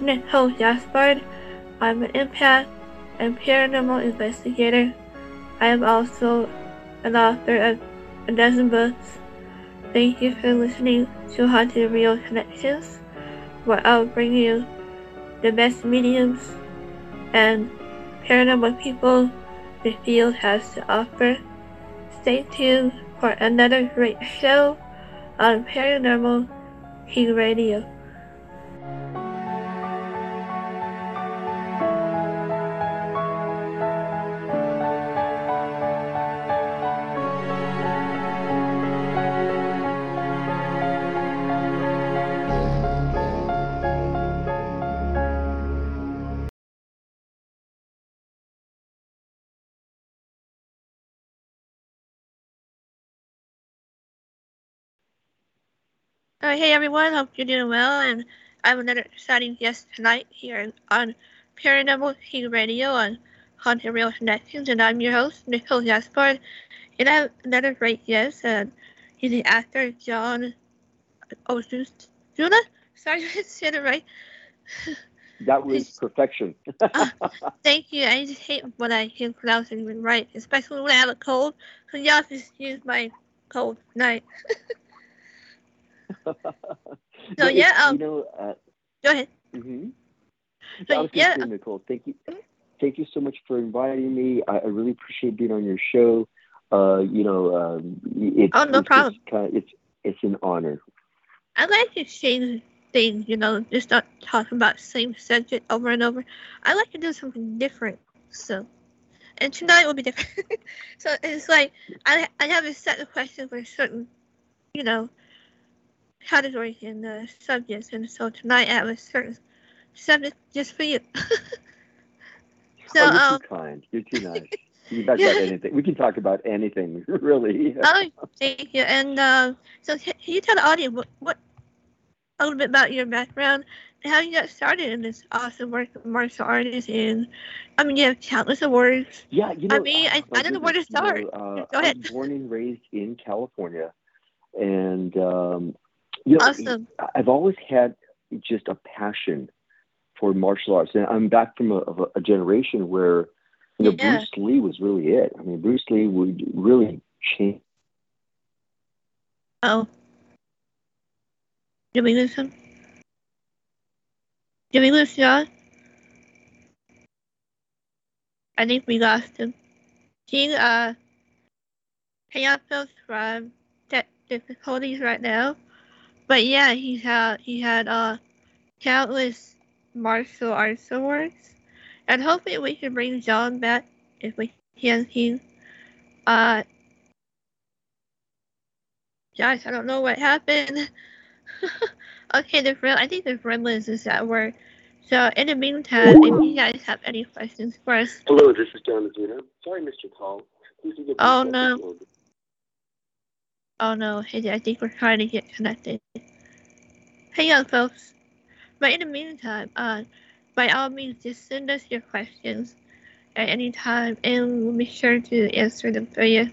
Nicole Gaspard. I'm an empath and paranormal investigator. I am also an author of a dozen books. Thank you for listening to Haunted Real Connections, where I'll bring you the best mediums and paranormal people the field has to offer. Stay tuned for another great show on Paranormal King Radio. Uh, hey everyone, hope you're doing well, and I have another exciting guest tonight here on Paranormal King Radio on Haunted Real Connections, and I'm your host, Nicole Gaspard, and I have another great guest, and he's the actor John Ozuna. Sorry, I said it right. That was perfection. uh, thank you. I just hate when I can't pronounce anything right, especially when I have a cold. So y'all just use my cold tonight. so yeah, um, you know, uh, go ahead. Mm-hmm. So, yeah. saying, Nicole, thank you, thank you so much for inviting me. I, I really appreciate being on your show. Uh, you know, um, it's, Oh, no it's problem. Kind of, it's it's an honor. I like to change things, you know, just not talking about the same subject over and over. I like to do something different. So, and tonight will be different. so it's like I I have a set of questions for certain, you know, categories and uh, subjects, and so tonight I have a certain subject just for you. so oh, you're um, too kind. You're too nice. We can talk about anything. We can talk about anything, really. oh, thank you. And uh, so can you tell the audience what, what a little bit about your background and how you got started in this awesome work of martial artist? And I mean, you have countless awards. Yeah, you know. I mean, I- I don't know where to goodness, you start. know, uh, Go ahead. born and raised in California, and um, you know, Awesome. I've always had just a passion for martial arts, and I'm back from a, a, generation where you know Yeah. Bruce Lee was really it. I mean, Bruce Lee would really change. Oh. Did we lose him? Did we lose John? I think we lost him. He, uh, hang out folks from tech difficulties right now. But yeah, he had, he had, uh, countless martial arts awards. And hopefully we can bring John back if we can. He, uh, Gosh, I don't know what happened. okay, the friend. I think the gremlins is at work. So in the meantime, if you guys have any questions for us, Hello, this is John Ozuna. Sorry, your call. Please leave a Oh, no. or- oh no, hey, I think we're trying to get connected. Hang on, folks. But in the meantime, uh, by all means, just send us your questions at any time, and we'll be sure to answer them for you.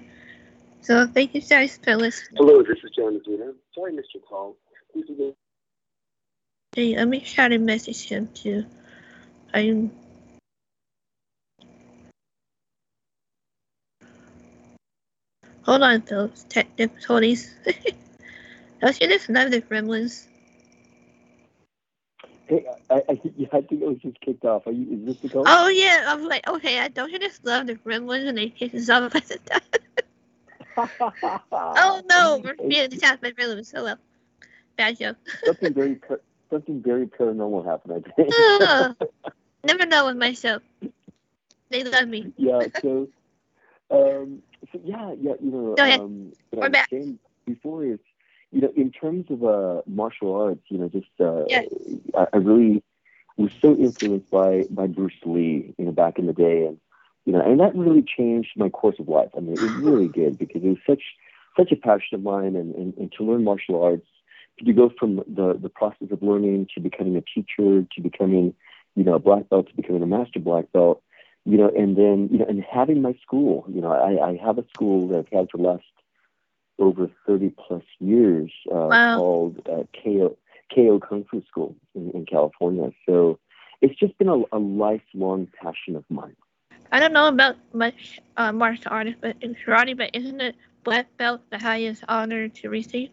So thank you guys for listening. Hello, this is John Ozuna. Sorry, your call. Please a Hey, let me try to message him too. I'm. Hold on, folks. Tech difficulties. Don't you just love the gremlins? Hey, I, I, think I think it was just kicked off. Are you? Is this the call? Oh yeah, I'm like, okay, I don't you just love the gremlins and they kick us off at the time? oh no, we're being attacked by gremlins. So well, bad joke. something very something very paranormal happened. I think. Ugh. Never know with myself. They love me. yeah. So, um, so yeah, yeah. You know, Go ahead. um, We're back. before is, you know, in terms of uh, martial arts, you know, just uh, Yes. I, I really was so influenced by by Bruce Lee, you know, back in the day, and you know, and that really changed my course of life. I mean, it was really did because it was such such a passion of mine, and, and, and to learn martial arts, to go from the the process of learning to becoming a teacher to becoming, you know, a black belt to becoming a master black belt, you know, and then you know, and having my school, you know, I, I have a school that I've had for the last over 30 plus years uh, Wow. called uh, KO, Keio Kung Fu School in, in California. So it's just been a, a, lifelong passion of mine. I don't know about much uh, martial arts, but in karate, but isn't it black belt the highest honor to receive?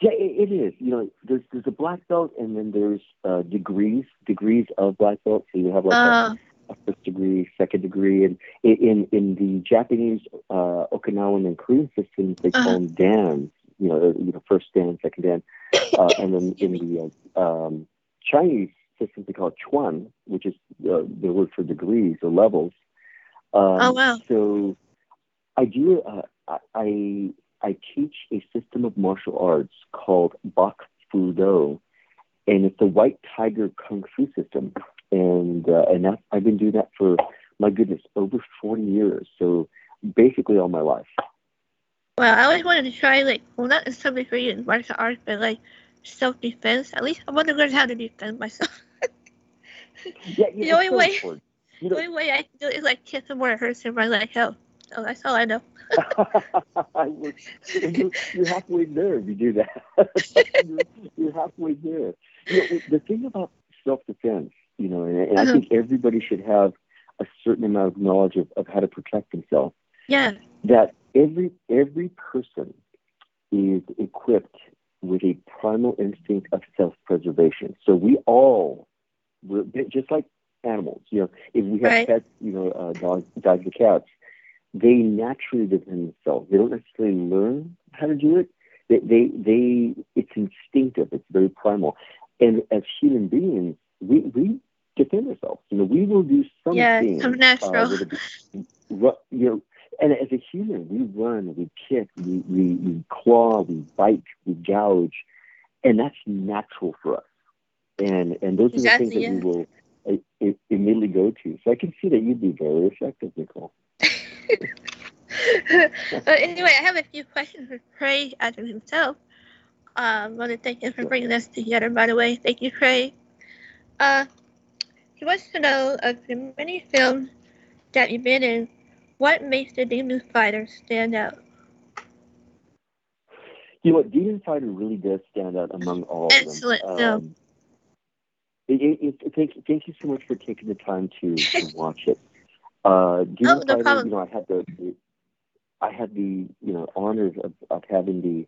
Yeah, it, it is. You know, there's there's a black belt, and then there's uh, degrees degrees of black belt. So you have like uh, a, first degree, second degree, and in in the Japanese, uh, Okinawan, and Korean systems, they call uh-huh. them dans. You know, you know, first dan, second dan, uh, and then in the uh, um, Chinese systems, they call it chuan, which is uh, the word for degrees or levels. Um, oh wow! So I do. Uh, I I teach a system of martial arts called Bak Fu Do, and it's a White Tiger Kung Fu system, and uh, and that, I've been doing that for my goodness over forty years. So basically all my life. Well, I always wanted to try like well, not necessarily for you in martial arts, but like self defense. At least I want to learn how to defend myself. yeah, yeah, the only way, you know, the only way I can do it is like kick someone where it hurts in my leg. Hell, so that's all I know. you're, halfway there if you do that. you're, you're, halfway there. You know, the thing about self-defense, you know, and, and uh-huh. I think everybody should have a certain amount of knowledge of, of how to protect themselves. Yeah. That every every person is equipped with a primal instinct of self-preservation. So we all, we're just like animals. You know, if we have right. pets, you know, uh, dogs, dogs, and cats, they naturally defend themselves. They don't necessarily learn how to do it. They, they, they, it's instinctive. It's very primal. And as human beings, we, we defend ourselves. You know, we will do something. Yeah, some natural. Uh, you know, and as a human, we run, we kick, we, we, we claw, we bite, we gouge, and that's natural for us. And and those are the things that we will uh, immediately go to. So I can see that you'd be very effective, Nicole. anyway, I have a few questions for Craig Adam himself. Um, I want to thank him for bringing us together, by the way. Thank you, Craig. Uh, he wants to know of the many films that you've been in, what makes the Demon Fighter stand out? You know what? Demon Fighter really does stand out among all Excellent of them. Um, it, it, it, thank, thank you so much for taking the time to, to watch it. Uh, Demon oh, no Fighter, you know, I had the, the, I had the you know honors of, of having the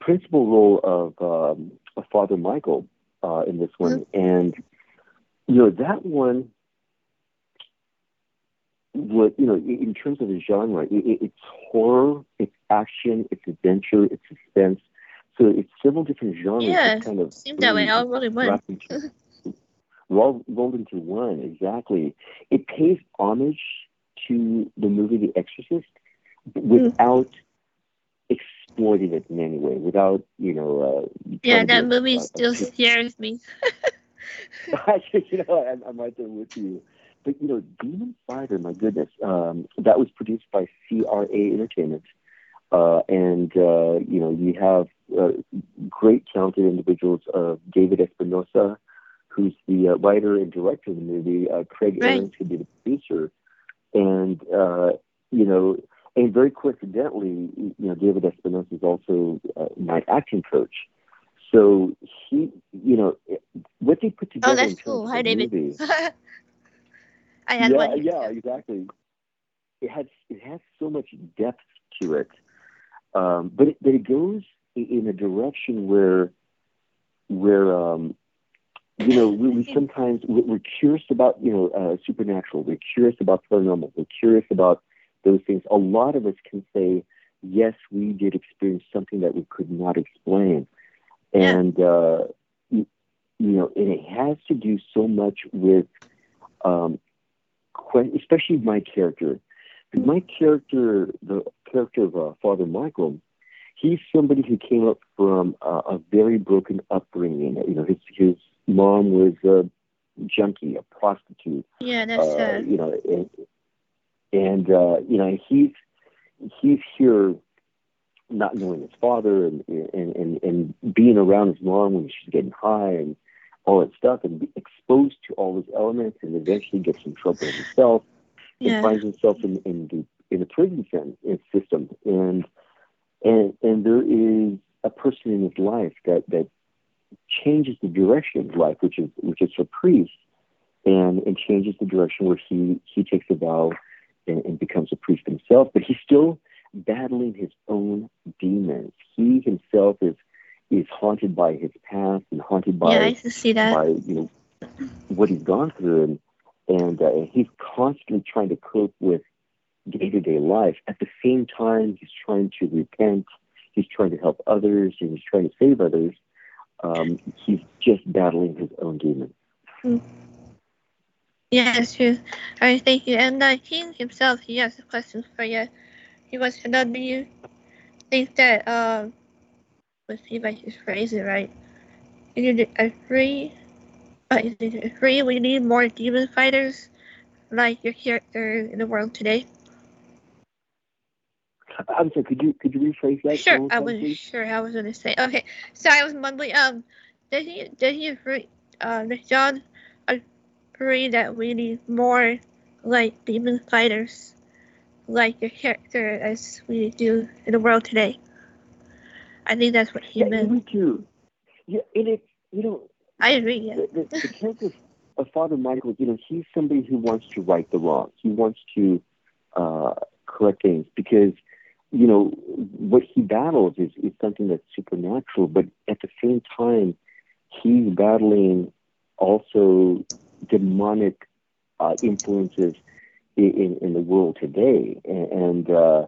principal role of um, of Father Michael uh, in this one, mm-hmm. and you know that one what you know in terms of the genre, it, it's horror, it's action, it's adventure, it's suspense. So it's several different genres. Yeah, kind of seemed that way. I really went. rolled, rolled into one exactly. It pays homage to the movie The Exorcist without mm. Exploiting it in any way, without you know. Uh, yeah, that movie still scares me. you know, I'm, I'm right there with you. But you know, Demon Fighter, my goodness, um, that was produced by CRA Entertainment, uh, and uh, you know, you have uh, great talented individuals. Uh, David Espinosa, who's the uh, writer and director of the movie, uh, Craig right. Ahrens, who did the producer, and uh, you know, and very coincidentally, you know, David Espinosa is also uh, my acting coach. So he, you know, what they put together. Oh, that's cool. Hi, David. Movie, I had yeah, one. Yeah, exactly. It has it has so much depth to it, um, but it, but it goes in a direction where where um, you know, we, we sometimes we're curious about you know uh, supernatural. We're curious about paranormal. We're curious about those things. A lot of us can say, yes, we did experience something that we could not explain, and uh, you, you know, and it has to do so much with, um, especially my character. My character, the character of uh, Father Michael, he's somebody who came up from uh, a very broken upbringing. You know, his his mom was a junkie, a prostitute. Yeah, that's uh, sad. You know, and, and uh, you know he's he's here not knowing his father and, and and and being around his mom when she's getting high and all that stuff and be exposed to all those elements and eventually gets in trouble himself yeah. and finds himself in in the in the prison system and and and there is a person in his life that that changes the direction of life, which is which is for priest, and and changes the direction where he he takes a vow and, and becomes a priest himself. But he's still battling his own demons. He himself is is haunted by his past and haunted by yeah, I see that. by you know what he's gone through, and and uh, he's constantly trying to cope with day to day life. At the same time, he's trying to repent. He's trying to help others, and he's trying to save others. Um, he's just battling his own demons. Mm. Yeah, that's I thank you. And uh, King himself, he has a question for you. He wants to know, do you think that, um, let's see if I can phrase it right. Do you agree, uh, do you agree we need more demon fighters like your character in the world today? I'm sorry. Could you could you rephrase that? Sure, I wasn't please? sure I was going to say. Okay, so I was mumbling. Um, did he did he agree? Uh, John agree that we need more like demon fighters, like your character as we do in the world today? I think that's what he Yeah, meant. me too. Yeah, and it you know I agree. Yeah. the, the, the character of Father Michael, you know, he's somebody who wants to right the wrong. He wants to uh, correct things because, you know, what he battles is, is something that's supernatural, but at the same time, he's battling also demonic uh, influences in, in, the world today. And, and, uh,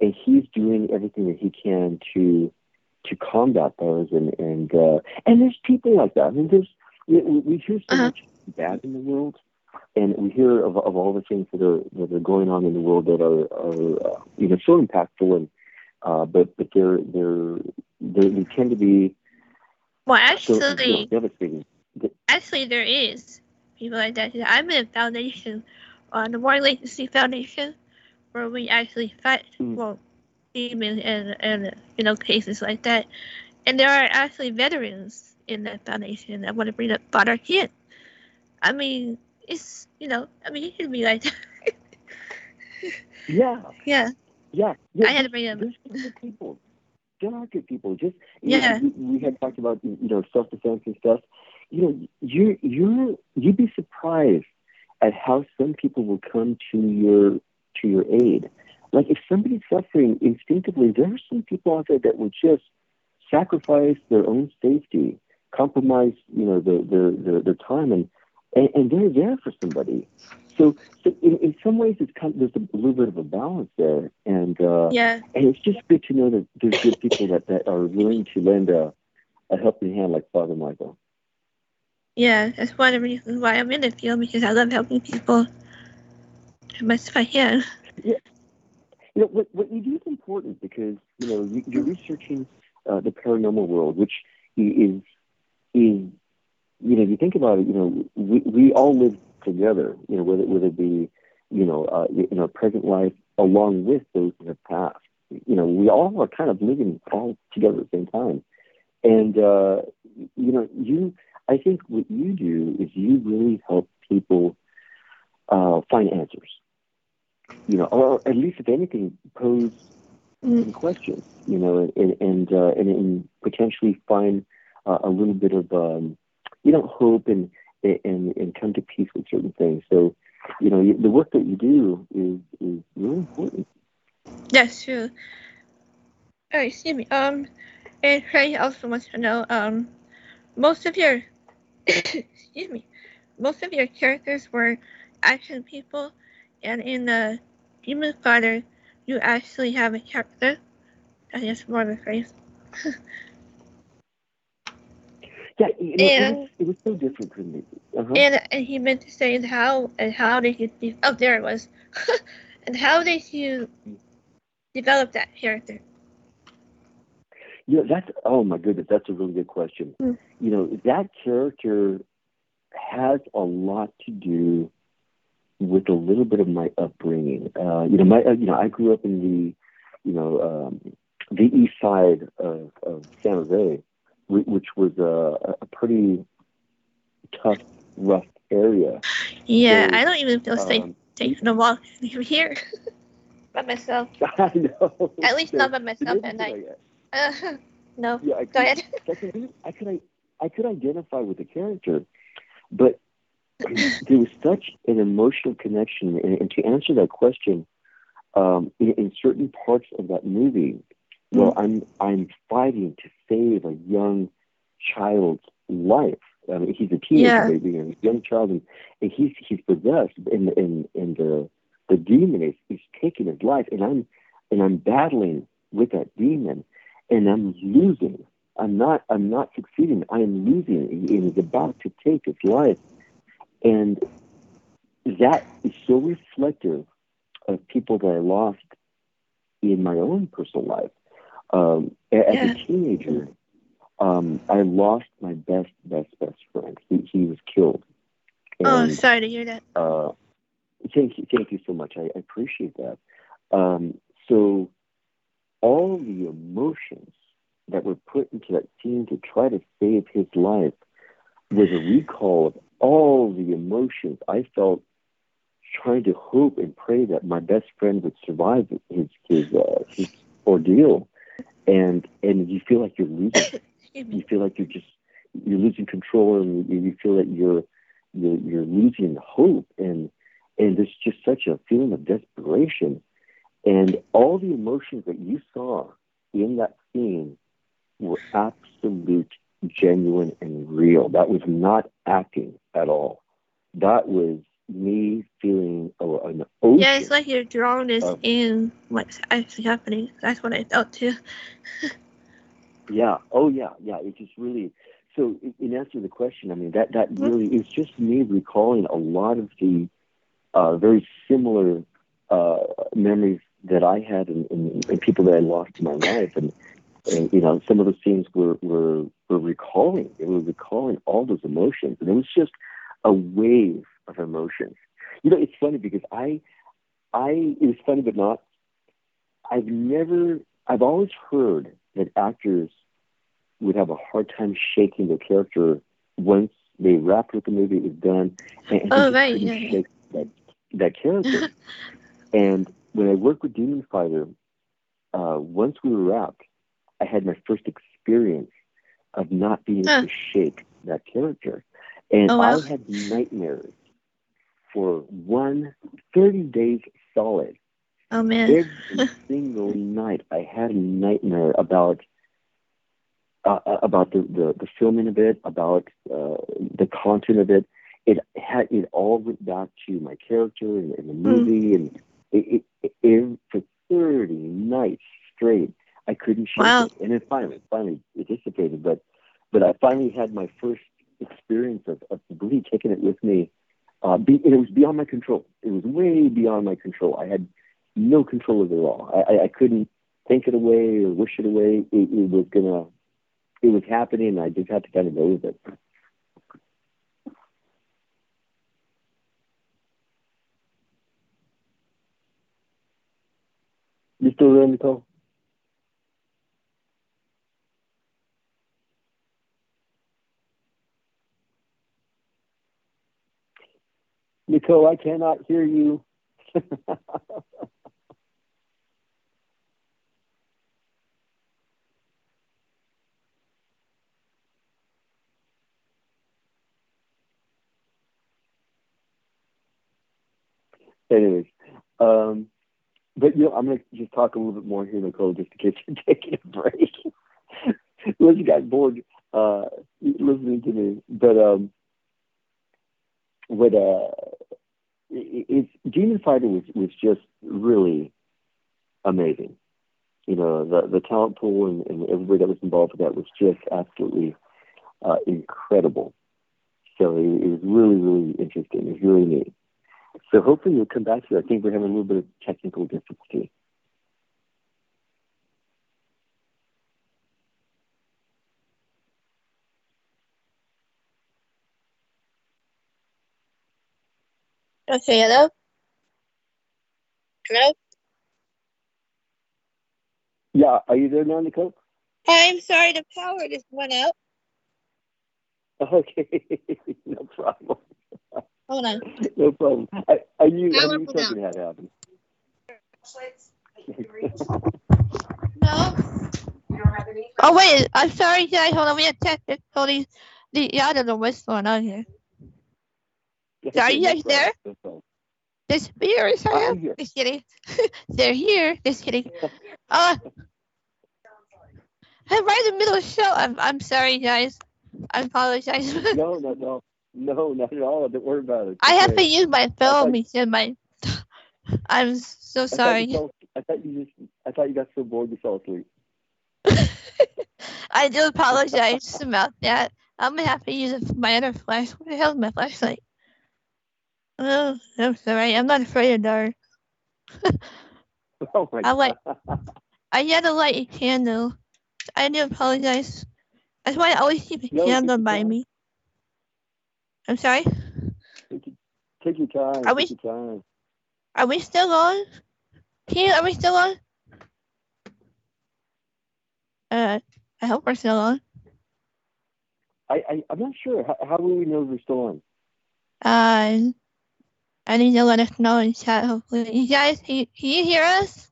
and he's doing everything that he can to to combat those and and uh, and there's people like that. I mean, there's we, we hear so Uh-huh. much bad in the world, and we hear of, of all the things that are that are going on in the world that are, are uh, you know so impactful and uh, but but they're they're they they tend to be Well, so you know, actually, devastating. actually, there is people like that. I'm in a foundation, uh, the War Latency Foundation, where we actually fight Mm. well demons and and you know cases like that. And there are actually veterans in that foundation. I want to bring up Father Kid. I mean, it's you know, I mean, he can be like, Yeah, yeah. yeah, yeah. I had to bring good people. There are good people. Just Yeah. we, we had talked about you know self defense and stuff. You know, you you you'd be surprised at how some people will come to your to your aid. Like if somebody's suffering instinctively, there are some people out there that would just sacrifice their own safety, compromise you know their their their, their time, and, and and they're there for somebody. So, so in, in some ways, it's kind of, there's a little bit of a balance there, and uh, Yeah, and it's just good to know that there's good people that, that are willing to lend a, a helping hand like Father Michael. Yeah. That's one of the reasons why I'm in the field because I love helping people as much as I can. You know, what, what you do is important because, you know, you, you're researching uh, the paranormal world, which is, is, you know, if you think about it, you know, we, we all live together, you know, whether, whether it be, you know, uh, in our present life along with those in the past. You know, we all are kind of living all together at the same time. And, uh, you know, you, I think what you do is you really help people uh, find answers. You know, or at least if anything, pose Mm. some questions. You know, and and uh, and, and potentially find uh, a little bit of um, you know hope and and and come to peace with certain things. So, you know, the work that you do is is really important. That's true. Oh, excuse me. Um, and Craig also wants to know, um, most of your, excuse me, most of your characters were action people, and in the Demon Fighter, you actually have a character. I that's more of a phrase. Yeah, it, And- was, it was so different for me. Uh-huh. And, and he meant to say how and how did you de- oh there it was, and how did you develop that character? Yeah, that's oh my goodness, that's a really good question. Mm. You know, that character has a lot to do with a little bit of my upbringing. Uh, you know, my uh, you know, I grew up in the you know um, the east side of, of San Jose, which was a, a pretty tough, rough area. Yeah, So, I don't even feel safe Um, taking a walk here by myself. I know. At least So- not by myself at night. Uh, No. Yeah, I Go ahead. could, I could I could identify with the character, but there was such an emotional connection. And, and to answer that question, um, in, in, certain parts of that movie, well, mm-hmm. I'm I'm fighting to save a young child's life. I mean, he's a teenager, yeah. baby, and a young child, and, and he's he's possessed, and and and the the demon is is taking his life, and I'm and I'm battling with that demon, and I'm losing. I'm not I'm not succeeding. I am losing, and he's about to take his life, and that is so reflective of people that I lost in my own personal life. Um, as a teenager, um, I lost my best, best, best friend. He, he was killed. Oh, and, oh, sorry to hear that. Uh, thank you, thank you so much. I, I appreciate that. Um, so, all the emotions that were put into that scene to try to save his life. Was a recall of all the emotions. I felt trying to hope and pray that my best friend would survive his his uh, his ordeal, and and you feel like you're losing. you feel like you're just you're losing control, and you, you feel that you're you're you're losing hope, and and there's just such a feeling of desperation, and all the emotions that you saw in that scene were absolute, genuine, and real. That was not acting at all. That was me feeling an ocean. Yeah, it's like you're drawn this of, in what's actually happening. That's what I felt too. yeah. Oh, yeah. Yeah. It just really. So, in answer to the question, I mean that that mm-hmm. really is just me recalling a lot of the uh, very similar uh, memories that I had and, and, and, people that I lost in my life, and, and you know some of those scenes were were were recalling. It was recalling all those emotions, and it was just a wave of emotions. You know, it's funny because I, I, it was funny but not. I've never, I've always heard that actors would have a hard time shaking their character once they wrapped with the movie, it was done, and, oh, right, yeah, shake that that character. and when I worked with Demon Fighter, uh, once we were wrapped, I had my first experience of not being able to shake that character. And oh, wow. I had nightmares for one 30 days solid. Oh man! Every single night, I had a nightmare about uh, uh, about the, the the filming of it, about uh, the content of it. It had it all went back to my character and, and the hmm. movie, mm. and it, it, it, for 30 nights straight, I couldn't shake wow. it. And then finally, finally, it dissipated. But but I finally had my first experience of, of really taking it with me uh, be, it was beyond my control. It was way beyond my control. I had no control of it at all. I, I, I couldn't think it away or wish it away. It, it was gonna, it was happening, and I just had to kind of go with it. You still there, Nicole? Nicole, I cannot hear you. Anyways, um, but you know, I'm gonna just talk a little bit more here, Nicole, just in case you're taking a break. Unless you got bored uh, listening to me, but um, what uh, it's Demon Fighter was was just really amazing. You know, the the talent pool and, and everybody that was involved with that was just absolutely uh, incredible. So it, it was really, really interesting. It was really neat. So hopefully you'll come back to it. I think we're having a little bit of technical difficulty. Okay, hello? Hello? Yeah, are you there now, Nicole? I'm sorry, the power just went out. Okay, no problem. Hold on. No problem. I, I knew, I knew something had happened. no. You don't have Oh wait, I'm sorry, guys. Hold on, we have technical. The, yeah, I don't know what's going on here. Are you guys there? The spirits are here. Just kidding. They're here. Just kidding. Uh, I'm right in the middle of the show. I'm, I'm sorry, guys. I apologize. no, no, no. No, not at all. Don't worry about it. I have to use my phone because my. I'm so sorry. I thought, I thought you just. I thought you got so bored you fell asleep. I do apologize about that. I'm gonna have to use my other flash. Where the hell is my flashlight? Oh, I'm sorry. I'm not afraid of dark. oh my I like. I had to light a candle. I do apologize. That's why I always keep a no, candle by me. I'm sorry. Take, take your time. Are we? Time. Are we still on? Can are we still on? Uh, I hope we're still on. I, I I'm not sure. How, how will we know we're still on? Uh, I need to let us know in chat. Hopefully, you guys, can you, can you hear us?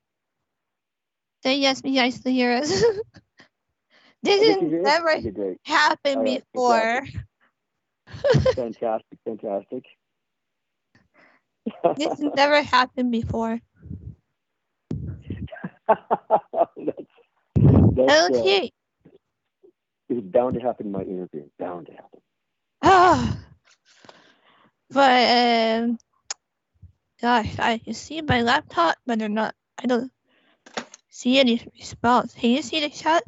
Say yes, you guys can hear us. this has never happened right, before. fantastic, fantastic. this has never happened before. that's, that's, okay. Uh, it was bound to happen in my interview. Bound to happen. Ah, but um, gosh, I can see my laptop, but they're not. I don't see any response. Can you see the chat?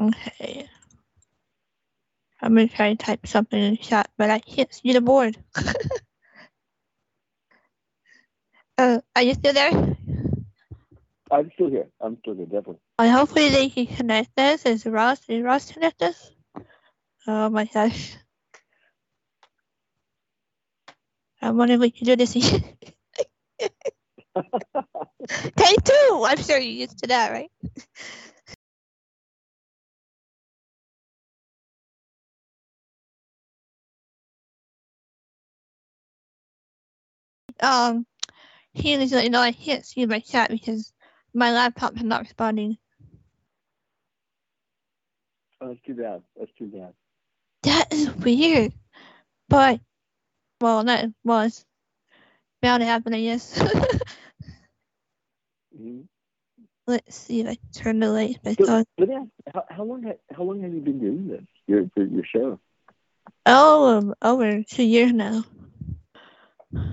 Okay. I'm gonna try to type something in the chat, but I can't see the board. uh, are you still there? I'm still here. I'm still here, definitely. And hopefully they can connect us. Is Ross? Is Ross connect us? Oh my gosh. I'm wondering if we can do this again. Take two! I'm sure you're used to that, right? um, he is, you know, I can't see my chat because my laptop is not responding. Oh, that's too bad. That's too bad. That is weird. But, well, that was bound to happen, I guess. mm-hmm. Let's see if I turn the light back on. how, how, long ha- how long have you been doing this, your, your show? Oh, um, over two years now.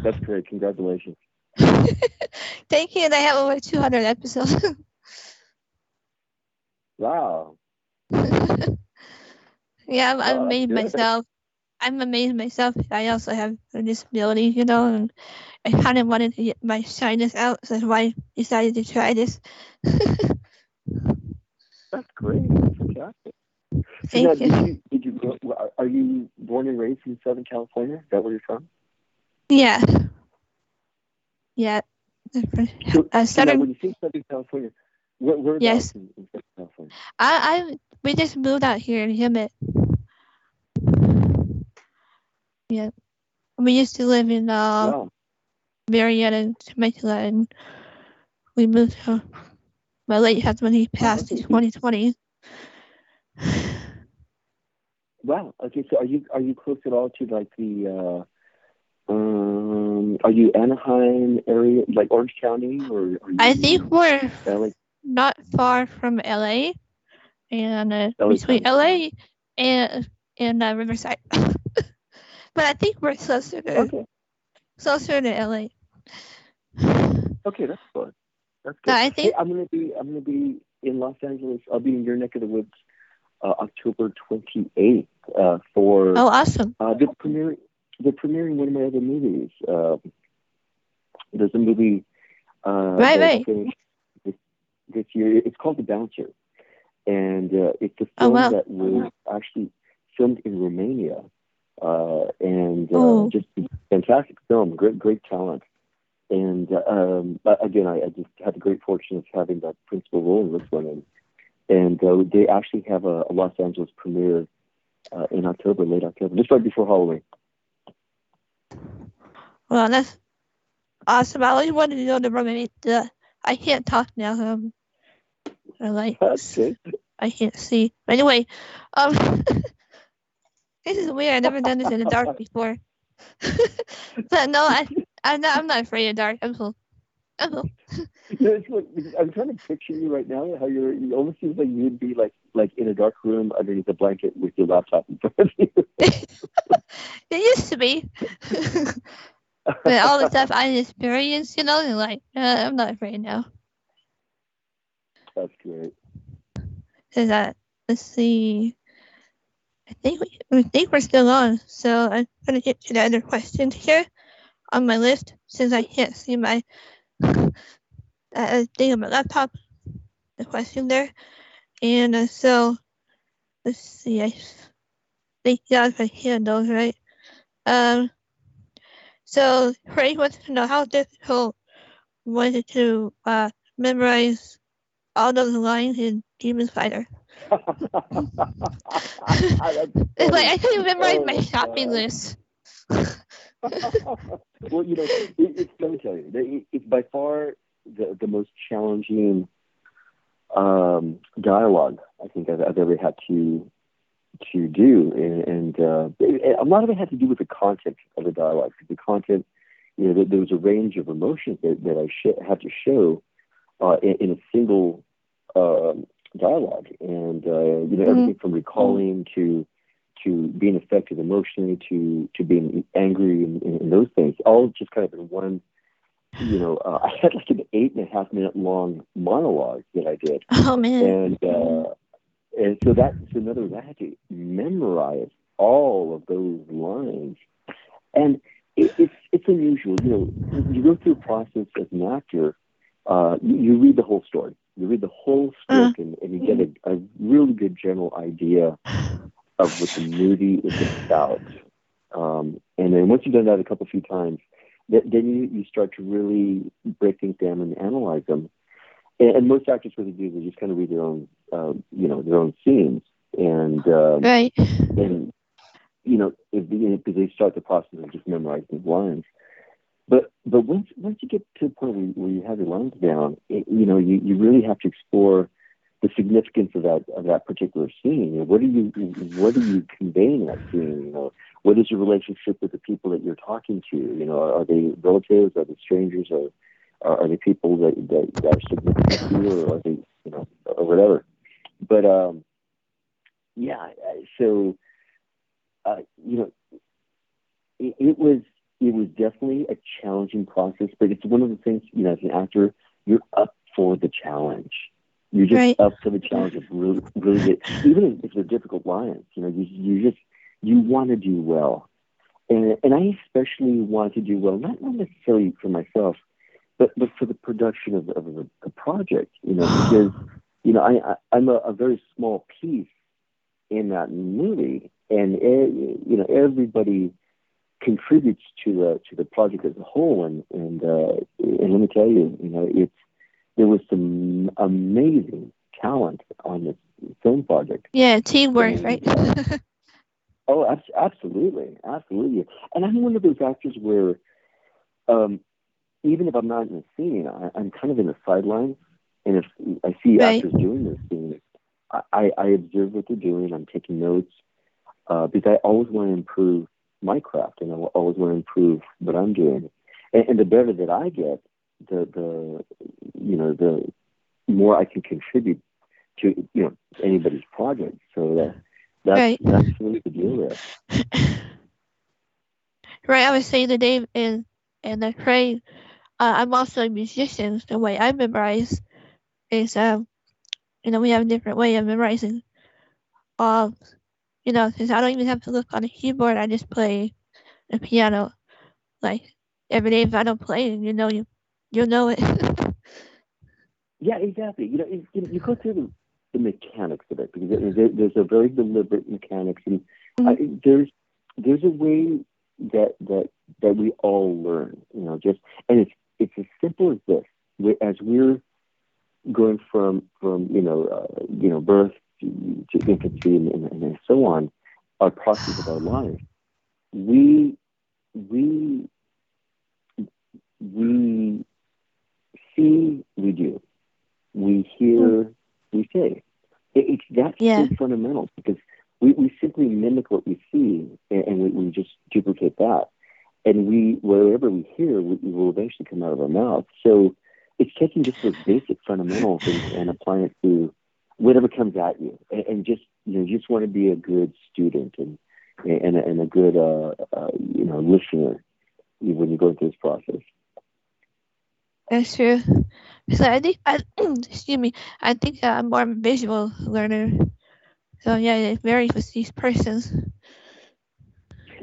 That's great. Congratulations. Thank you. And I have over 200 episodes. wow. yeah, I'm, I'm amazed myself. I'm amazed myself. I also have a disability, you know, and I kind of wanted to get my shyness out. So that's why I decided to try this. that's great. That's fantastic. Thank so you. Did you, did you grow, are you born and raised in Southern California? Is that where you're from? Yeah. Yeah. So, uh, Southern, when you say Southern California, where, where yes. in, in Southern California? I, I, we just moved out here in Hemet. Yeah. We used to live in uh, wow. Murrieta, Temecula, and we moved to my late husband. He passed in 2020. Wow. Okay. So are you are you close at all to like the uh, um, are you Anaheim area, like Orange County, or? I think we're LA? not far from LA, and uh, LA between County. LA and and uh, Riverside. but I think we're closer to okay. closer to LA. Okay, that's fun. That's good. No, I think hey, I'm gonna be I'm gonna be in Los Angeles. I'll be in your neck of the woods, uh, October 28th uh, for oh awesome uh, the premiere they're premiering one of my other movies. Uh, there's a movie uh, right, right. This, this, year. It's called The Bouncer, and uh, it's a oh, film oh, wow. that was actually filmed in Romania, and uh, oh. just a fantastic film. Great, great talent. And uh, um, again, I, I, just had the great fortune of having that principal role in this one, and and uh, they actually have a, a Los Angeles premiere in October, late October, just right before Halloween. Well, that's awesome. I always wanted to Romania, the I can't talk now. Um, I like. I can't see. Anyway, um, this is weird. I've never done this in the dark before. but no, I, I'm not. I'm not afraid of dark. I'm cool. I'm cool. Like, I'm trying to picture you right now. How you're, it almost seems like you'd be like, like in a dark room underneath a blanket with your laptop in front of you. It used to be. but all the stuff I experienced, you know, and like uh, I'm not afraid now. That's great. Is that let's see. I think we, I think we're still on, so I'm gonna get to the other questions here on my list since I can't see my uh, thing on my laptop, the question there, and uh, so let's see. I think I can those right. Um. So Frank wants to know how difficult was it to uh, memorize all those lines in Demon Fighter. It's like I can't memorize Oh my shopping God. list. well, you know, it, it's, let me tell you, it, it's by far the, the most challenging um, dialogue I think I've, I've ever had to to do, and, and uh, a lot of it had to do with the content of the dialogue. The content, you know, there, there was a range of emotions that, that I sh- had to show uh, in, in a single um, dialogue, and uh, you know, everything from recalling to to being affected emotionally to to being angry and, and, and those things, all just kind of in one. You know, uh, I had like an eight and a half minute long monologue that I did, Oh man. and uh, and so that so in other words, I had to memorize all of those lines, and it, it's it's unusual. You know, you go through a process as an actor. Uh, you, you read the whole story. You read the whole script, and, and you get a, a really good general idea of what the movie is about. Um, and then once you've done that a couple few times, th- then you, you start to really break things down and analyze them. And, and most actors, what they do is they just kind of read their own, uh, you know, their own scenes, and um, Right. and you know, because they start the process of just memorizing lines. But but once once you get to the point where, where you have your lines down, it, you know, you, you really have to explore the significance of that of that particular scene. You know, what are you what are you conveying in that scene? You know, what is your relationship with the people that you're talking to? You know, are, are they relatives? Are they strangers? Are are, are they people that, that that are significant to you, or are they you know or whatever? But um, yeah. So uh, you know, it, it was it was definitely a challenging process, but it's one of the things you know as an actor you're up for the challenge. You're just Right. up for the challenge of really, really get, even if they're difficult lines. You know, you you just you want to do well, and and I especially want to do well, not not necessarily for myself, but but for the production of, of the, the project. You know, because you know I, I I'm a, a very small piece in that movie, and e- you know everybody contributes to the to the project as a whole. And and uh, and let me tell you, you know, it's there was some amazing talent on this film project. Yeah, teamwork, right? Oh, abs- absolutely, absolutely. And I'm one of those actors where, um, even if I'm not in the scene, I, I'm kind of in the sidelines. And if I see Right. actors doing this scene, I, I, I observe what they're doing. I'm taking notes uh, because I always want to improve my craft, and I always want to improve what I'm doing. And, and the better that I get, the the you know the more I can contribute to you know anybody's project. So that that's Right. that's really the deal there. right. I was saying the name and and the phrase. Uh, I'm also a musician. The way I memorize is um, you know, we have a different way of memorizing. Um, you know, since I don't even have to look on a keyboard, I just play the piano. Like every day, if I don't play, you know, you you'll know it. Yeah, exactly. You know, you, you go through the, the mechanics of it because there, there- there's a very deliberate mechanics, and I, there's there's a way that that that we all learn. You know, just and it's it's as simple as this. As we're going from from you know uh, you know birth to, infancy and, and, and so on are proxies of our life. We we we see, we do. We hear, hmm. we say. It, it's that's yeah. fundamental because we, we simply mimic what we see and, and we, we just duplicate that. And we wherever we hear, we, we will eventually come out of our mouth. So it's taking just those basic fundamental things and applying it to whatever comes at you, and, and just you know, you just want to be a good student and and, and a good uh, uh, you know listener when you go through this process. That's true. So I think I excuse me. I think I'm more of a visual learner. So yeah, it varies with these persons.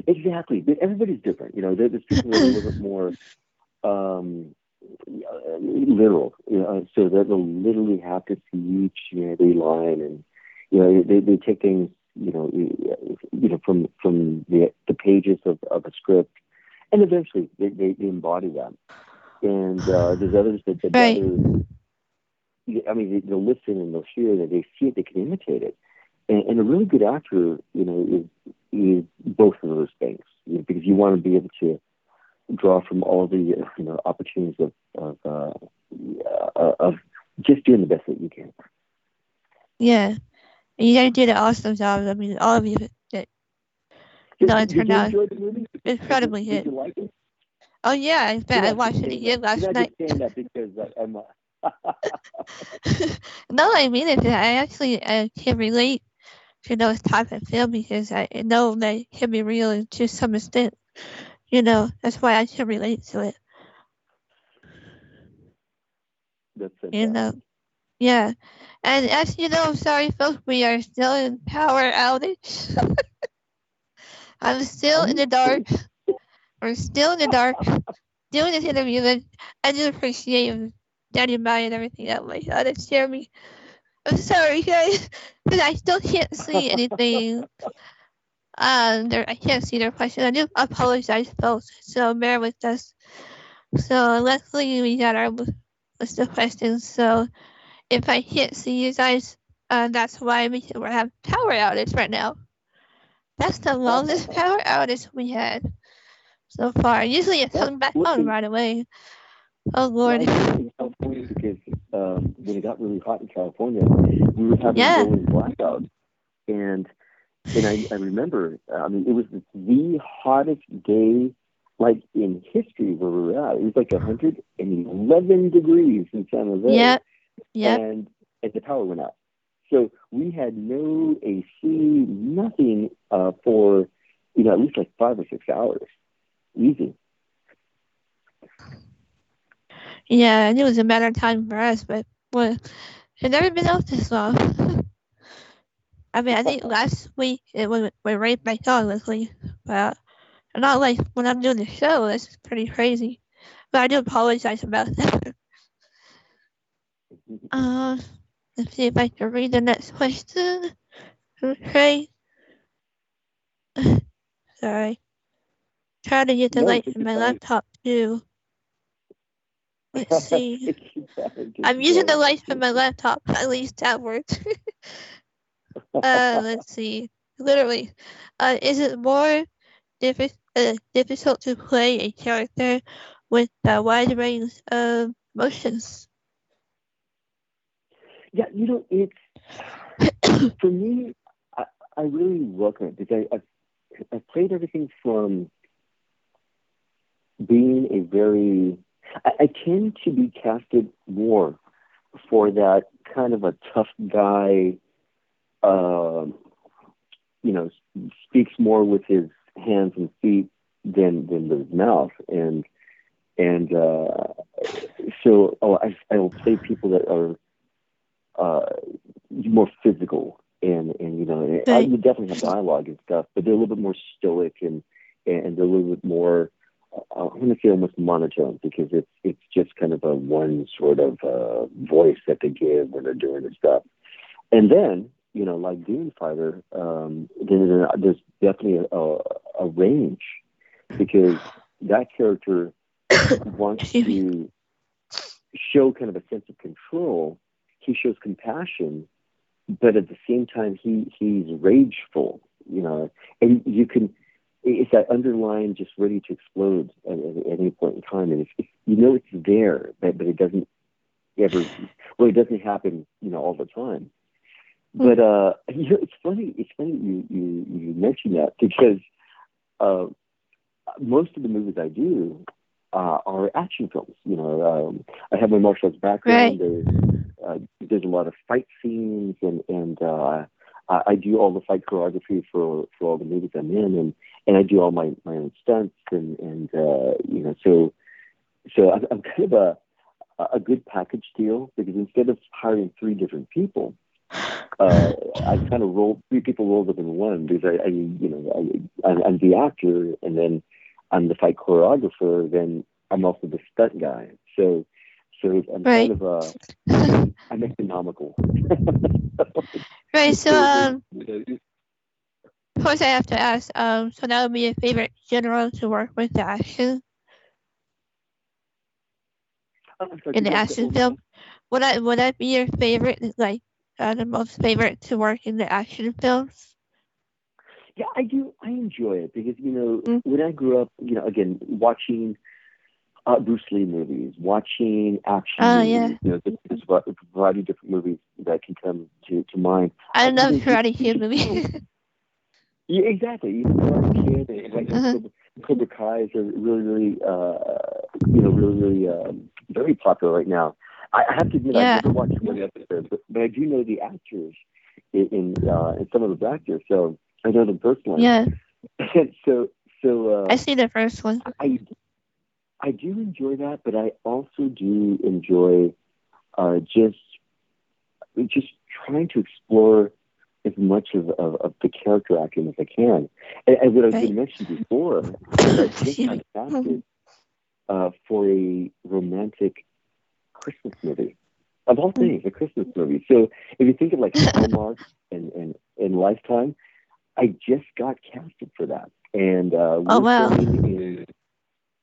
Exactly, but everybody's different. You know, there's people who are a little bit more um, literal. You know, so they'll literally have to see each every line, and you know, they they take things you know you know from from the the pages of, of a script, and eventually they, they, they embody them. And uh, there's others that, that right. I mean, they'll listen and they'll hear that they see it, they can imitate it. And, and a really good actor, you know, is is both of those things, you know, because you want to be able to draw from all the you know opportunities of of, uh, uh, of just doing the best that you can. Yeah, and you guys did an awesome job. I mean, all of you that you know, it turned out incredibly hit. Did you like it? Oh yeah, in fact, I watched it again last Did night. I that because I'm. no, I mean it. I actually uh, can relate to those type of film because I know they can be real to some extent. You know, that's why I can relate to it. That's it. You know, yeah. And as you know, sorry folks, we are still in power outage. I'm still in the dark. We're still in the dark doing this interview. And I do appreciate Daddy Mai and everything that my son and share me. I'm sorry, guys, but I still can't see anything. Um, there, I can't see their question. I do apologize, folks. So bear with us. So luckily we got our list of questions. So if I can't see you guys, uh, that's why we have power outage right now. That's the longest power outage we had so far. Usually it comes back on right away. Oh lord. because um, when it got really hot in California, we were having yeah. rolling blackouts, and and I, I remember, I mean, it was the hottest day like in history where we were at. It was like 111 degrees in San Jose. Yeah. Yeah. And, and the power went out. So we had no AC, nothing uh, for, you know, at least like five or six hours. Easy. Yeah, and it was a matter of time for us, but well, it never been out this long. I mean, I think last week it was went right back on, luckily. But not like when I'm doing the show, it's pretty crazy. But I do apologize about that. uh, let's see if I can read the next question. Okay. Sorry. Trying to get the no, light from my laptop too. Let's see. I'm using the light from my laptop. At least that works. uh, let's see. Literally, uh, is it more diffi- uh, difficult to play a character with a wide range of motions? Yeah, you know, it's for me. I, I really welcome it because I, I've, I've played everything from being a very. I, I tend to be casted more for that kind of a tough guy uh, you know, speaks more with his hands and feet than than with his mouth, and and uh, so oh, I I will play people that are uh, more physical and and you know I would definitely have dialogue and stuff, but they're a little bit more stoic and and they're a little bit more. Uh, I'm going to say almost monotone because it's it's just kind of a one sort of uh, voice that they give when they're doing their stuff. And then you know, like Demon Fighter, um, there's, there's definitely a, a range because that character wants to show kind of a sense of control. He shows compassion, but at the same time, he he's rageful. You know, and you can. It's that underlying, just ready to explode at, at any point in time, and it's, it's, you know it's there, but but it doesn't ever. Well, it doesn't happen, you know, all the time But uh, you know, it's funny. It's funny you you you mentioned that because uh, most of the movies I do uh, are action films. You know, um, I have my martial arts background. Right. There's uh, there's a lot of fight scenes, and and uh, I, I do all the fight choreography for for all the movies I'm in, and and I do all my my own stunts, and and uh, you know, so so I'm, I'm kind of a a good package deal because instead of hiring three different people, uh, I kind of roll three people rolled up in one because I, I you know, I, I'm, I'm the actor and then I'm the fight choreographer. Then I'm also the stunt guy. So, so I'm Right. kind of uh, I'm economical. Right. So, um, of course, I have to ask. Um, so that would be your favorite general to work with the action sorry, in the action film. Would that would that be your favorite, like uh, the most favorite to work in the action films? Yeah, I do. I enjoy it because you know Mm. when I grew up, you know, again watching uh, Bruce Lee movies, watching action Oh, movies. yeah. You know, there's, a variety of different movies that can come to to mind. I Uh, love you Karate Kid movies. Yeah, exactly. Even Karate Kid and like Uh-huh. Cobra, Kai are really, really, uh, you know, really, really um, very popular right now. I, I have to admit, Yeah. I've never watched one episodes, but, but I do know the actors in in, uh, in some of the actors, so I know them personally. yeah, so, so uh, I see the first one. I I do enjoy that, but I also do enjoy uh, just just trying to explore as much of, of, of the character acting as I can. And, and what I was going to mention before, I just got casted uh, for a romantic Christmas movie. Of all things, a Christmas movie. So if you think of like Hallmark and, and, and Lifetime, I just got casted for that. And uh, we're Oh, wow. filming in,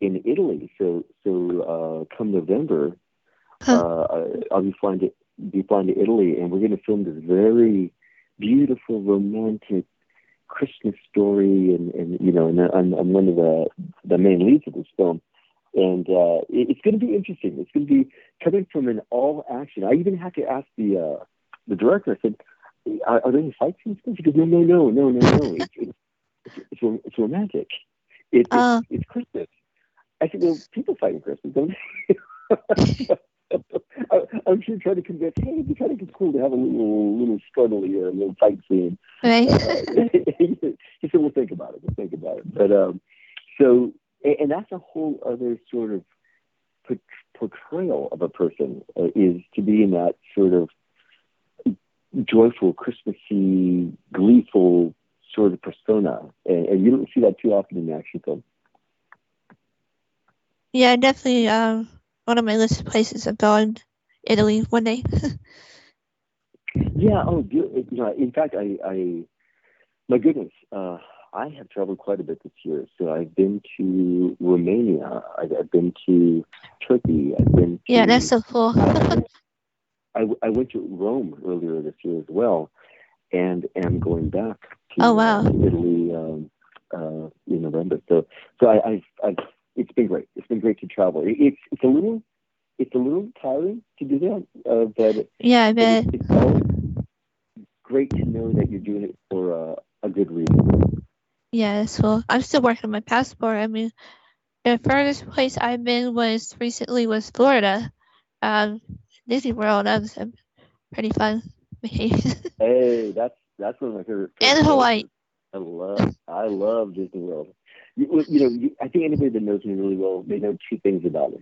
in Italy. So so uh, come November, Huh. uh, I'll be flying to be flying to Italy, and we're going to film this very beautiful, romantic Christmas story, and, and you know, and I'm, I'm one of the the main leads of this film, and uh, it, it's going to be interesting. It's going to be coming from an all action. I even had to ask the uh, the director. I said, "Are, are there any fight scenes?" He goes, "No, no, no, no, no, no. It's it's it's, it's, it's romantic. It, it's, Oh. it's Christmas." I said, "Well, people fight in Christmas, don't they?" I, I'm sure trying to convince, hey, it'd be kind of cool to have a little little struggle here, a little fight scene. Right. Uh, he said, "We'll think about it. We'll think about it." But um, so, and, and that's a whole other sort of portrayal of a person uh, is to be in that sort of joyful, Christmassy, gleeful sort of persona, and, and you don't see that too often in action film. yeah, definitely. Um, one of my list of places I've gone, Italy one day. Yeah. Oh, you know, in fact, I, I, my goodness, uh, I have traveled quite a bit this year. So I've been to Romania. I've, I've been to Turkey. I've been. To, yeah, that's so cool. I, I went to Rome earlier this year as well, and am going back to, Oh, wow. uh, Italy um, uh, in November. So, so I, I've, I've, it's been great. It's been great to travel. It, it's, it's a little, it's a little tiring to do that, uh, but yeah, I bet. it's, it's great to know that you're doing it for uh, a good reason. Yeah, cool. I'm still working on my passport. I mean, the furthest place I've been was recently was Florida, um, Disney World. That was um, pretty fun vacation. Hey, that's that's one of my favorite. And Hawaii. I love I love Disney World. You, you know, you, I think anybody that knows me really well, they know two things about me.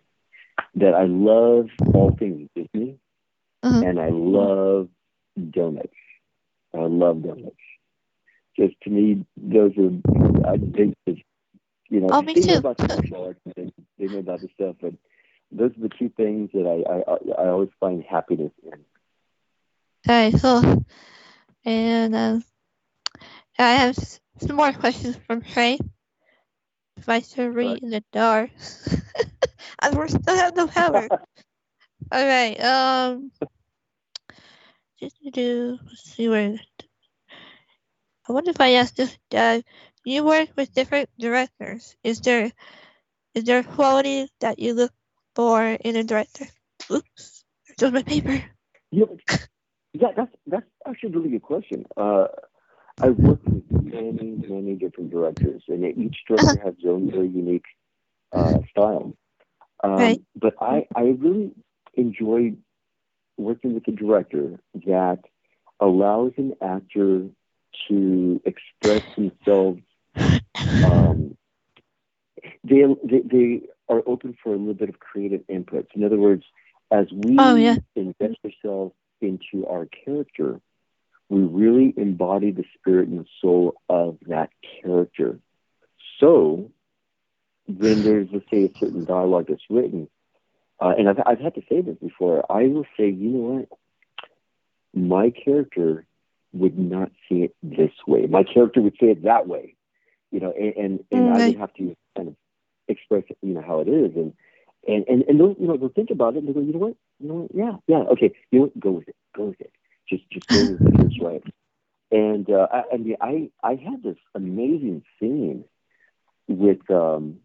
That I love all things Disney, Mhm. and I love donuts. I love donuts. Just to me, those are I think just, you know Oh, me they know about the martial and they, they know about the stuff, but those are the two things that I I, I always find happiness in. Alright, cool. And um, I have some more questions from Trey. If I should read Right. in the dark. I we still have no power. Um just to do let's see where I wonder if I asked this uh you work with different directors. Is there is there a quality that you look for in a director? Oops. There's my paper. Know, Yeah, that's that's actually a really good question. Uh, I've worked with many, many different directors, and each director has their own very unique uh, style. Um, Right. But I, I really enjoy working with a director that allows an actor to express themselves. Um, they, they they are open for a little bit of creative input. In other words, as we Oh, yeah. invest ourselves into our character, we really embody the spirit and soul of that character. So when there's, let's say, a certain dialogue that's written, uh, and I've, I've had to say this before, I will say, you know what? My character would not see it this way. My character would say it that way, you know, and, and, and I would have to kind of express, it, you know, how it is. And, and, and, and they'll, you know, they'll think about it and they go, you know what? You know what? Yeah, yeah, okay. You know what? Go with it. Go with it. Just, just go with it. It's right. And, uh, I, I mean, I, I had this amazing scene with, um,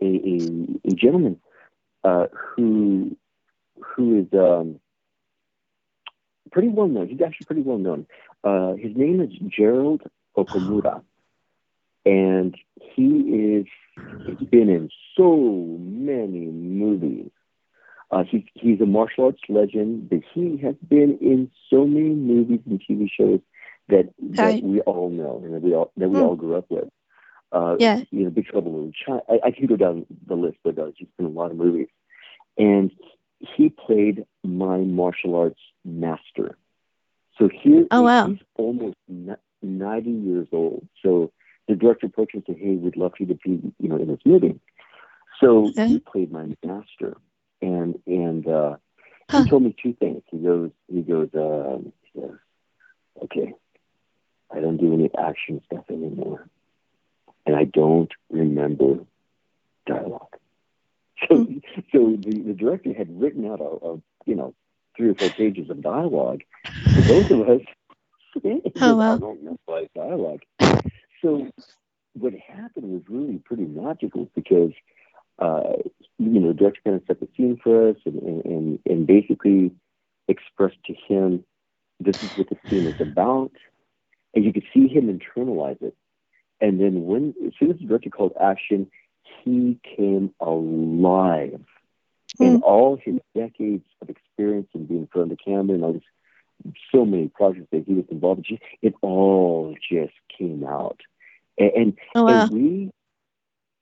a, a, a gentleman uh, who who is um, pretty well known. He's actually pretty well known. Uh, his name is Gerald Okamura, and he is he's been in so many movies. Uh, he's he's a martial arts legend, but he has been in so many movies and TV shows that that Right. we all know and that we all that we Hmm. all grew up with. Uh, Yeah. you know, Big Trouble in China. I, I can go down the list, but uh, he's been in a lot of movies. And he played my martial arts master. So here, Oh, wow. he's almost 90 years old. So the director approached him and said, hey, we'd love you to be, you know, in this movie. So Okay. he played my master. And, and, uh, Huh. he told me two things. He goes, he goes, um, he goes, okay, I don't do any action stuff anymore and I don't remember dialogue. So, so the, the director had written out a, a you know three or four pages of dialogue for both of us. Oh, wow. I don't remember dialogue. So what happened was really pretty magical because uh, you know director kind of set the scene for us and, and, and, and basically expressed to him this is what the scene is about, and you could see him internalize it. And then when as soon as the director called action, he came alive. And all his decades of experience in being in front of the camera and all these so many projects that he was involved in, it all just came out. And, and, Oh, wow. and we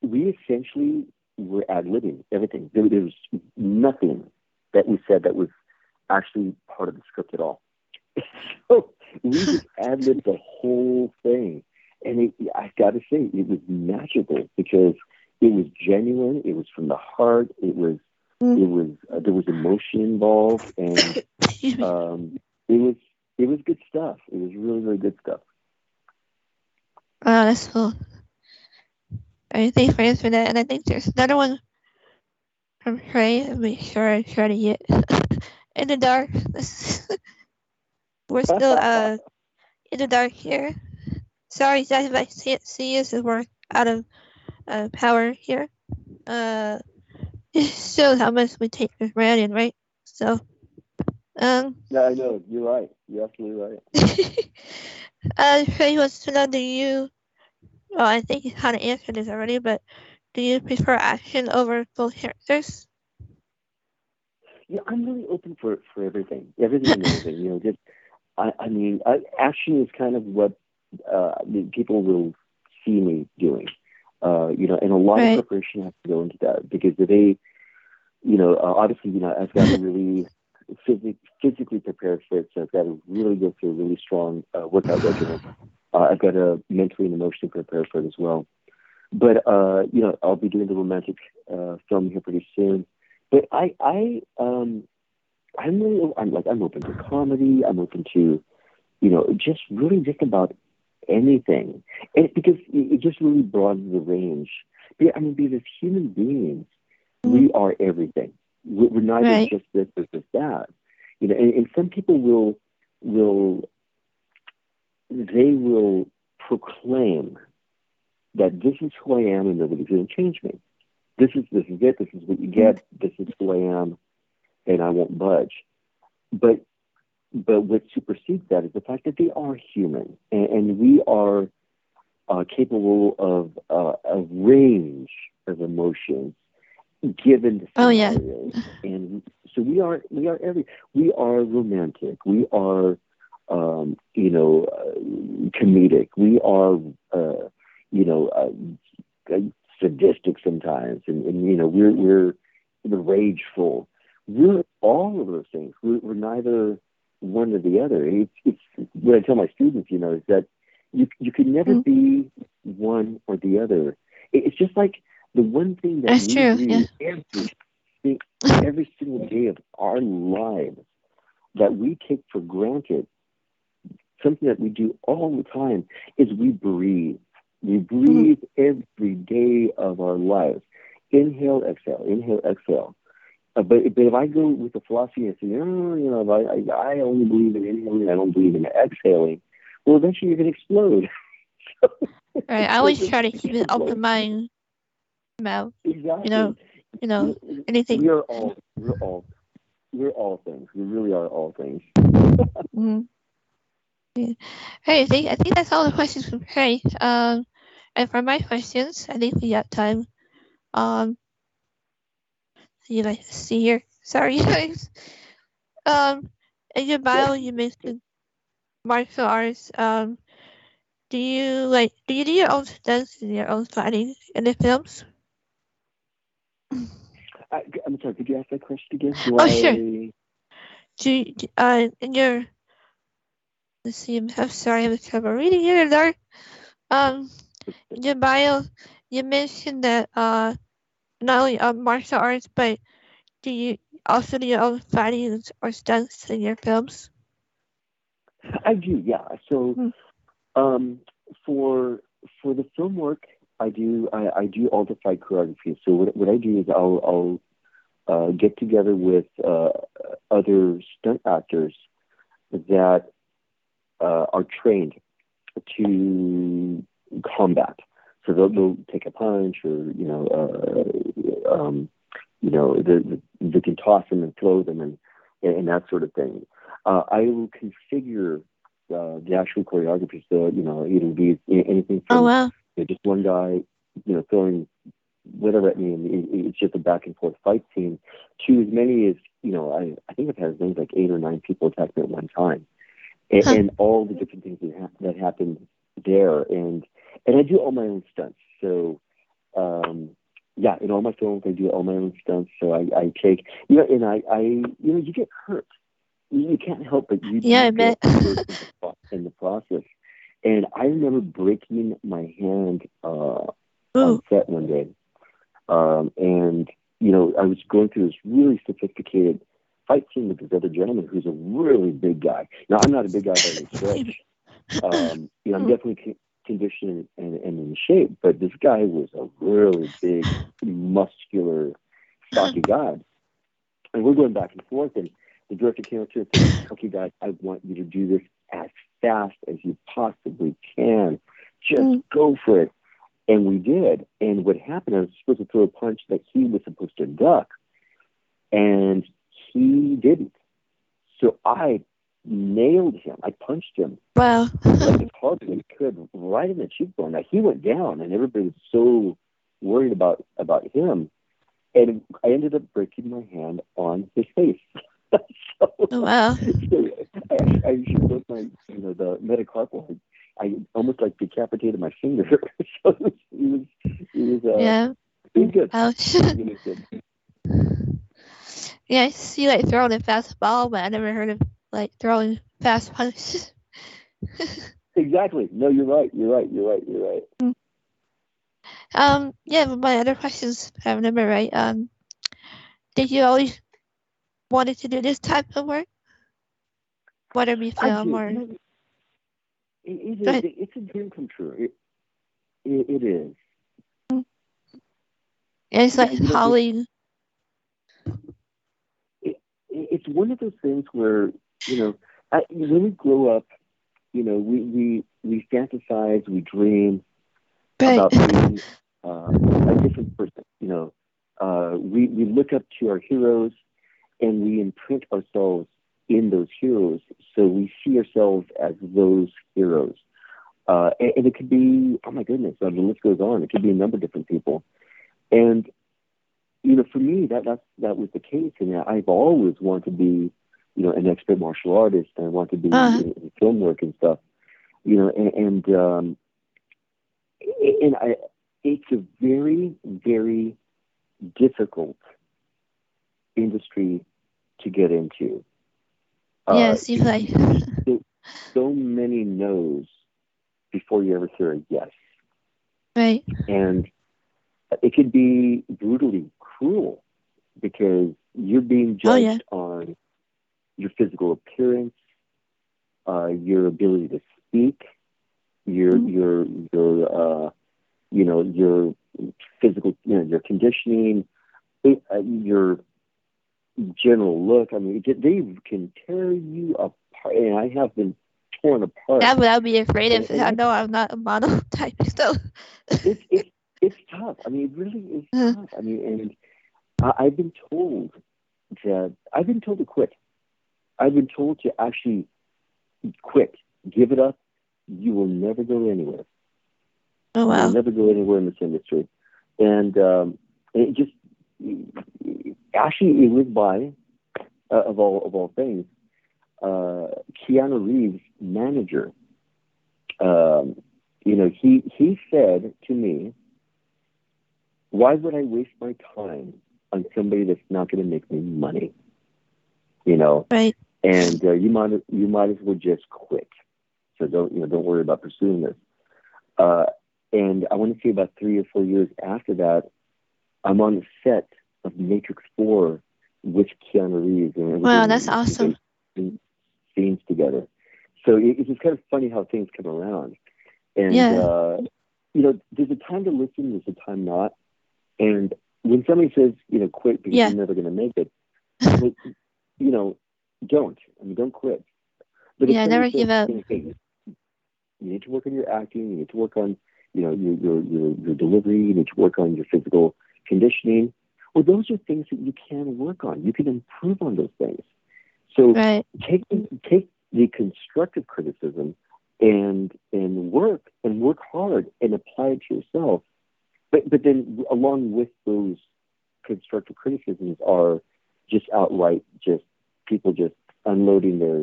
we essentially were ad libbing everything. There, there was nothing that we said that was actually part of the script at all. so we just ad libbed the whole thing. And it, I got to say, it was magical because it was genuine. It was from the heart. It was, Mm. It was, uh, there was emotion involved, and um, it was, it was good stuff. It was really, really good stuff. Wow, that's cool. Alright, thanks for answering that. And I think there's another one from Trey. I'll make sure I try to get in the dark. we're still uh in the dark here. Sorry, guys, if I can't see us we're out of uh, power here. Uh, it shows how much we take for granted, right? So, um, Yeah, I know. You're right. You're absolutely right. uh, Trey wants to know, do you, well, I think you kind of answered this already, but do you prefer action over full characters? Yeah, I'm really open for for everything, everything and everything. You know, just I, I mean, I, action is kind of what uh, I mean, people will see me doing. Uh, you know, and a lot Right. of preparation has to go into that because they, you know, uh, obviously, you know, I've got to really physically physically prepare for it. So I've got to really go through a really strong uh, workout regimen. Uh, I've got to mentally and emotionally prepare for it as well. But uh, you know, I'll be doing the romantic uh, film here pretty soon. But I, I, um, I'm really, I'm like, I'm open to comedy. I'm open to, you know, just really just about anything, and because it, it just really broadens the range. I mean, because as human beings, we mm-hmm. are everything. We- We're neither Right. just this or just that. You know, and, and some people will will they will proclaim that this is who I am and nobody's going to change me. This is this is it. This is what you get. Mm-hmm. This is who I am, and I won't budge. But but what supersedes that is the fact that they are human, and, and we are uh, capable of uh, a range of emotions given the Oh, yeah. and so we are we are every we are romantic, we are um, you know uh, comedic, we are uh, you know uh, sadistic sometimes, and, and you know we're we're the rageful. We're all of those things. We're, we're neither one or the other. It's, it's what I tell my students, you know, is that you you can never Mm. be one or the other. It- It's just like the one thing that That's we true, do yeah. every every single day of our lives that we take for granted, something that we do all the time, is we breathe. We breathe every day of our lives. Inhale, exhale, inhale, exhale. Uh, but, but if I go with the philosophy and say, oh, you know, I, I, I only believe in inhaling, I don't believe in exhaling, well, eventually you're going to explode. Right. I always try to keep it open mind about Exactly. you know, you know, We- anything. we are all, we're all, we're all things. We really are all things. Mm. Yeah. Hey, I think I think that's all the questions from Harry. Um, and for my questions, I think we got time. Um, see guys, see here. Sorry, guys. Um, in your bio, you mentioned martial arts. Um, do you like? Do you do your own stunts and your own fighting in the films? I, I'm sorry. Could you ask that question again? Do Oh, sure. Do you, uh in your? Let's see. I'm, sorry. I'm trouble reading here in the dark. Um, in your bio, you mentioned that uh, not only uh, martial arts, but do you also do your own fighting or stunts in your films? I do, yeah. So, Hmm. um, for for the film work, I do I, I do all the fight choreography. So what what I do is I'll I'll uh, get together with uh, other stunt actors that uh, are trained to combat. So they'll, they'll take a punch, or you know, uh, um, you know, the, the, they can toss them and throw them, and and that sort of thing. Uh, I will configure uh, the actual choreography. So you know, it'll be anything from Oh wow! you know, just one guy, you know, throwing whatever. I mean, it, it's just a back and forth fight scene. To as many as you know, I I think I've had as many as like eight or nine people attack me at one time, and, Huh. and all the different things that, ha- that happened there, and and I do all my own stunts. So. Um, yeah, in all my films, I do all my own stunts. So I, I take, you know, and I, I, you know, you get hurt. You, can't help but you, Yeah, I bet. hurt in the pro- in the process. And I remember breaking my hand uh, on set one day, um, and you know, I was going through this really sophisticated fight scene with this other gentleman who's a really big guy. Now, I'm not a big guy by any stretch. Um, you know, I'm definitely con- conditioned and, and in shape, but this guy was a really big, muscular, stocky guy. And we're going back and forth, and the director came up to us and said, "Okay, guys, I want you to do this as fast as you possibly can. Just Mm. go for it." And we did. And what happened? I was supposed to throw a punch that he was supposed to duck, and he didn't. So I nailed him. I punched him wow! like as hard as I could, right in the cheekbone. Now he went down, and everybody was so worried about about him, and I ended up breaking my hand on his face. so, Oh, wow! so I, I actually broke my, you know, the metacarpal. I, I almost like decapitated my finger. so it was, it was, uh, Yeah. it was good. Ouch. Good. yeah, I see like throwing a fast ball, but I never heard of like throwing fast punches. Exactly. No, you're right. You're right. You're right. You're right. Um, yeah, but my other questions, if I remember right, um, did you always wanted to do this type of work? Whether it be film or it, it is, ahead. it's a dream come true. It, it, it is. it's like it- Holly. it, it's one of those things where you know I, when we grow up, you know we we we fantasize, we dream Right. about being uh, a different person. You know, uh, we we look up to our heroes, and we imprint ourselves in those heroes. So we see ourselves as those heroes. Uh, and, and, it could be, oh my goodness, the list goes on. It could be a number of different people. And, you know, for me, that, that, that was the case. And I've always wanted to be, you know, an expert martial artist and I want to be uh-huh. in, in, film work and stuff, you know, and, and, um, and I, it's a very, very difficult industry to get into. Yes, uh, you like. so, so many no's before you ever hear a yes. Right. And it could be brutally cruel because you're being judged oh, yeah. on your physical appearance, uh, your ability to speak, your mm-hmm. your your uh, you know your physical you know your conditioning, it, uh, your general look. I mean, they can tear you apart. And I have been torn apart. Yeah, but I'd be afraid if I know I'm not a model type. So it's, it's it's tough. I mean, it really is tough. I mean, and I, I've been told that I've been told to quit. I've been told to actually quit, give it up. You will never go anywhere. Oh wow! You'll never go anywhere in this industry, and um, it just actually it was by uh, of all of all things uh, Keanu Reeves' manager, um, you know, he he said to me, "Why would I waste my time on somebody that's not going to make me money?" You know, right? And uh, you might you might as well just quit. So don't you know? Don't worry about pursuing this. Uh, and I want to say about three or four years after that, I'm on the set of Matrix Four with Keanu Reeves. And wow, that's awesome scenes together. So it, it's just kind of funny how things come around. And, yeah. uh, you know, there's a time to listen, there's a time not. And when somebody says, you know, quit because yeah. you're never going to make it, you know, don't. I mean, don't quit. But yeah, never give up. You need to work on your acting. You need to work on, you know, your, your, your, your delivery. You need to work on your physical conditioning. Well, those are things that you can work on. You can improve on those things. So right. take take the constructive criticism and and work and work hard and apply it to yourself. But but then along with those constructive criticisms are just outright just people just unloading their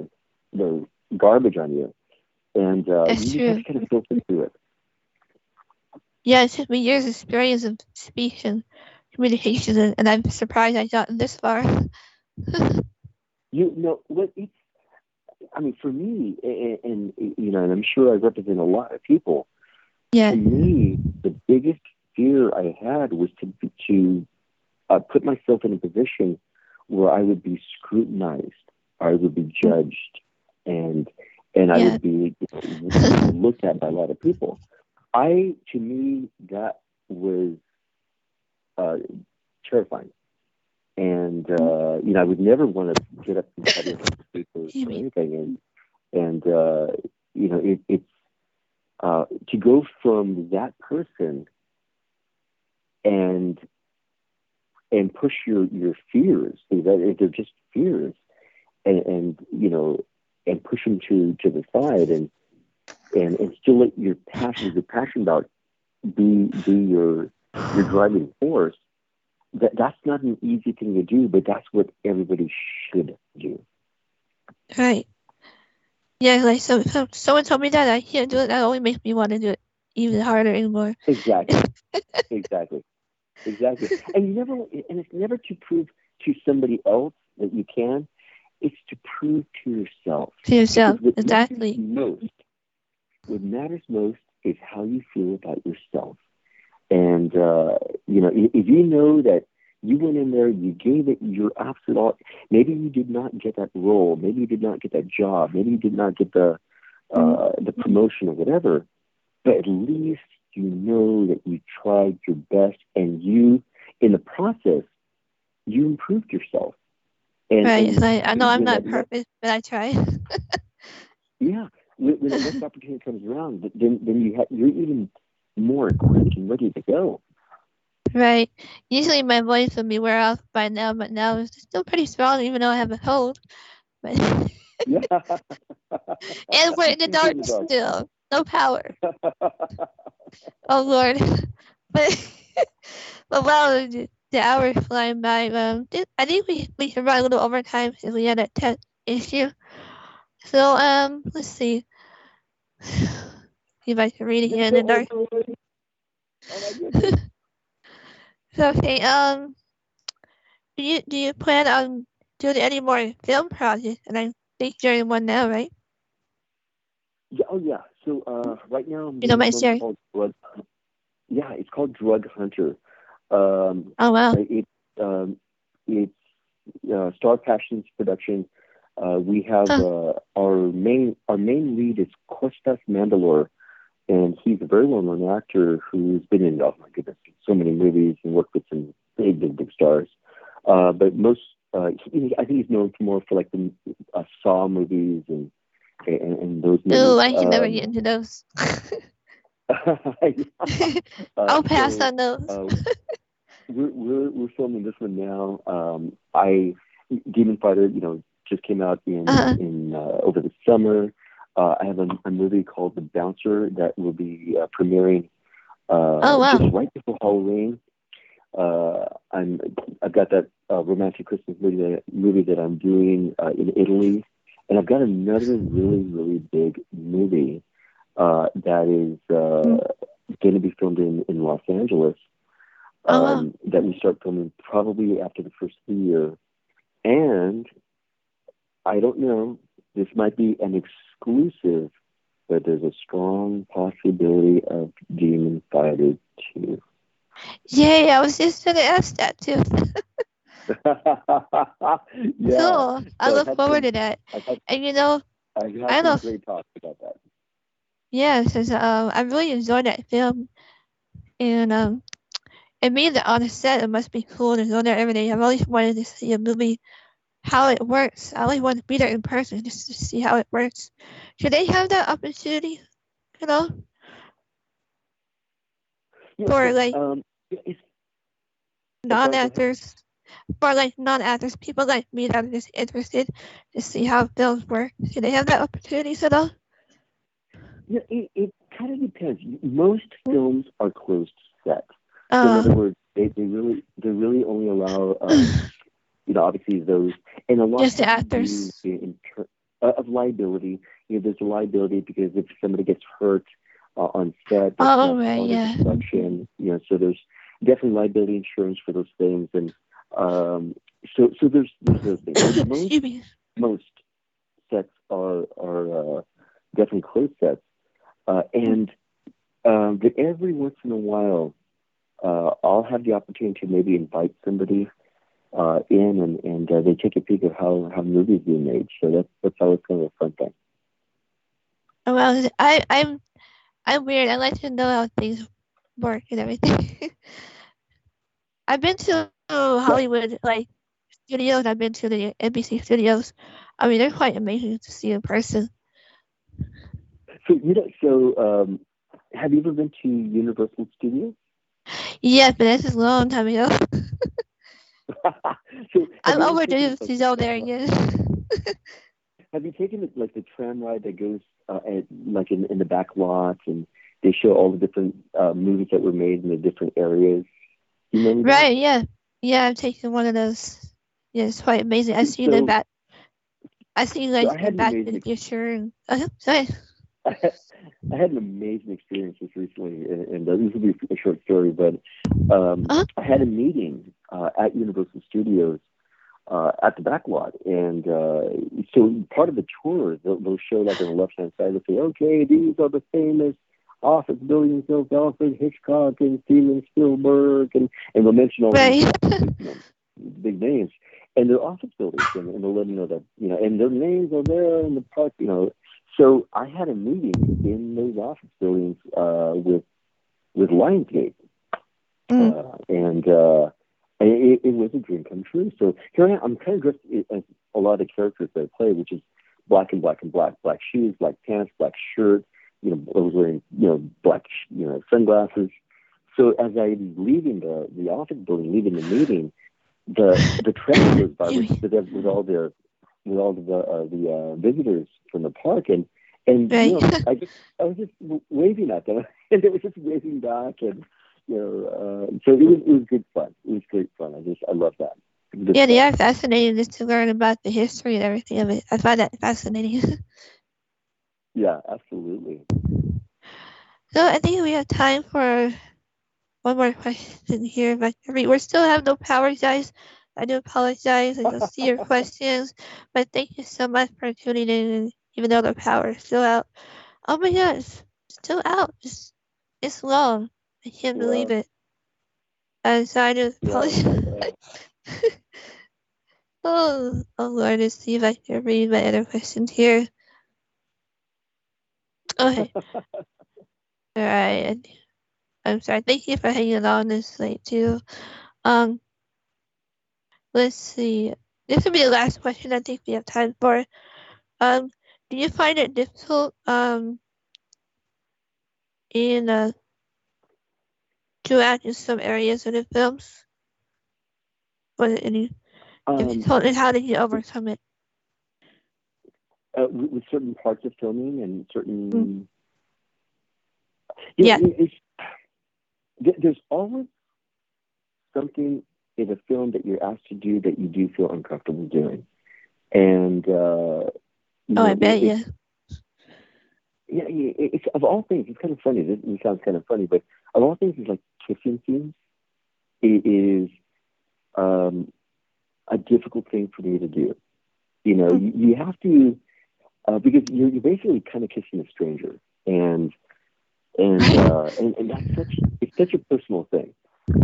their garbage on you. And uh, That's you true. just kind of filter through it. Yeah, it took me years of experience of speech and communication, and, and I'm surprised I got this far. You know what? It's. I mean, for me, and, and you know, and I'm sure I represent a lot of people. Yeah. To me, the biggest fear I had was to to uh, put myself in a position where I would be scrutinized, I would be judged, and and I would be you know, looked at by a lot of people. I, to me, that was uh, terrifying. And uh, you know, I would never want to get up and speak or, or anything. And and uh, you know, it, it's uh, to go from that person and and push your your fears. That they're just fears, and, and you know, and push them to to the side, and and and still let your passion, your passion about be be your your driving force that that's not an easy thing to do, but that's what everybody should do. Right. Yeah, like so, so someone told me that I can't do it. That only makes me want to do it even harder anymore. Exactly. exactly. Exactly. And you never and it's never to prove to somebody else that you can. It's to prove to yourself. To yourself, exactly. Most, what matters most is how you feel about yourself. And, uh, you know, if you know that you went in there, you gave it your absolute, maybe you did not get that role, maybe you did not get that job, maybe you did not get the, uh, the promotion or whatever, but at least you know that you tried your best and you, in the process, you improved yourself. And, right. And, I, I know I'm not perfect, but I try. yeah. When, when the next opportunity comes around, then, then you have, you're even more equipped and ready to go. Right. Usually my voice would be wear off by now, but now it's still pretty strong even though I have a cold. but and we're in the dark still. No power. oh Lord. But but wow, the, the hour flying by. Um, I think we we can run a little overtime if we had a tech issue. So um, let's see. if I can read in the dark. so okay. Um, do you do you plan on doing any more film projects? And I think you're in one now, right? Yeah, oh yeah. So uh, right now, You know my doing share. one called Drug, yeah, it's called Drug Hunter. Um, Oh wow. it um, it's uh, Star Passions production. Uh, we have uh, our main our main lead is Costas Mandylor, and he's a very well known actor who's been in oh my goodness so many movies and worked with some big big big stars. Uh, but most uh, he, I think he's known for more for like the uh, Saw movies and and, and those. Ooh, I can never Um, get into those. uh, I'll pass so, on those. uh, we're, we're we're filming this one now. Um, I Demon Fighter, you know, just came out in Uh-huh. in uh, over the summer. Uh, I have a, a movie called The Bouncer that will be uh, premiering uh, Oh, wow. just right before Halloween. Uh, I'm I've got that uh, romantic Christmas movie that, movie that I'm doing uh, in Italy, and I've got another really really big movie uh, that is uh, going to be filmed in, in Los Angeles. Oh, wow. Um, that we start filming probably after the first of the year, and I don't know. This might be an exclusive, but there's a strong possibility of Demon Fighter 2. Yay, I was just gonna ask that too. yeah. cool. I So look forward some- to that. Had, And you know, had know- great talks about that. yeah, since um I really enjoyed that film and um it means that on the set it must be cool to go there every day. I've always wanted to see a movie how it works. I always want to be there in person just to see how it works. Should they have that opportunity? You know? Yeah, Or, like, um, non actors for like non actors, people like me that are just interested to see how films work. Do they have that opportunity at all? yeah, it, it kind of depends. Most films are closed set. So in Uh, other words, they, they really they really only allow um, you know obviously those and a lot Just the to do actors. in, ter- uh, of liability. You know, there's a liability because if somebody gets hurt uh, on set, Oh, right, yeah. production. You know, so there's definitely liability insurance for those things, and um, so so there's there's those things. Most most sets are are uh, definitely closed sets, uh, and um, but every once in a while, uh, I'll have the opportunity to maybe invite somebody uh, in, and and uh, they take a peek of how how movies being made. So that's that's always kind of a fun thing. Oh, Well, I, I'm, I'm weird. I like to know how things work and everything. I've been to Hollywood like studios. I've been to the NBC studios. I mean, they're quite amazing to see in person. So you know, so um, have you ever been to Universal Studios? Yes, but this is a long time ago. so I'm overdue to go there again. Have you taken it like the tram ride that goes uh, at, like in, in the back lot and they show all the different uh, movies that were made in the different areas? You that? right? Yeah, yeah. I've taken one of those. Yeah, it's quite amazing. I see the So- back. I seen like I had the an back to the future. Uh, sorry. I had, I had an amazing experience just recently, and, and uh, this will be a short story, but um, Uh-huh. I had a meeting uh, at Universal Studios uh, at the back lot, and uh, so part of the tour, they'll, they'll show like on the left hand side, they'll say, "Okay, these are the famous office buildings of Alfred Hitchcock and Steven Spielberg," and and they'll mention all Right. you know, big names, and their office buildings, and, and they'll let them know that you know, and their names are there in the park, you know. So I had a meeting in those office buildings uh, with with Lionsgate, Mm. uh, and uh, it, it was a dream come true. So here I am. I'm kind of dressed as a lot of the characters that I play, which is black and black and black, black shoes, black pants, black shirt. You know, I was wearing you know black you know sunglasses. So as I'm leaving the the office building, leaving the meeting, the the train goes by with, with, with all their with all the uh, the uh, visitors from the park, and and Right. you know, I just I was just waving at them, and they were just waving back, and you know, uh, so it was it was good fun. It was great fun. I just I love that. Good Yeah, they fun. are fascinating just to learn about the history and everything of it. I find that fascinating. Yeah, absolutely. so I think we have time for one more question here. But I mean, we still have no power, guys. I do apologize. I don't see your questions, but thank you so much for tuning in. Even though the power is still out. Oh my gosh, still out. It's, it's long. I can't Yeah. believe it. And so I just apologize. uh, Oh, oh Lord, let's see if I can read my other questions here. Okay, alright. I'm sorry. Thank you for hanging on this late too. Um, let's see. This will be the last question I think we have time for. Um, do you find it difficult um in uh to act in some areas of the films? Was it any um, difficult, and how did you overcome it? Uh, with, with certain parts of filming and certain. Mm. Yeah. know, there's always something in a film that you're asked to do that you do feel uncomfortable doing, and uh, Oh, know, I bet. Yeah, yeah, it's of all things. It's kind of funny. This it sounds kind of funny, but of all things, it's like kissing scenes. It is um, a difficult thing for me to do. You know, Hmm. you, you have to uh, because you're, you're basically kind of kissing a stranger, and and uh, and, and that's such it's such a personal thing.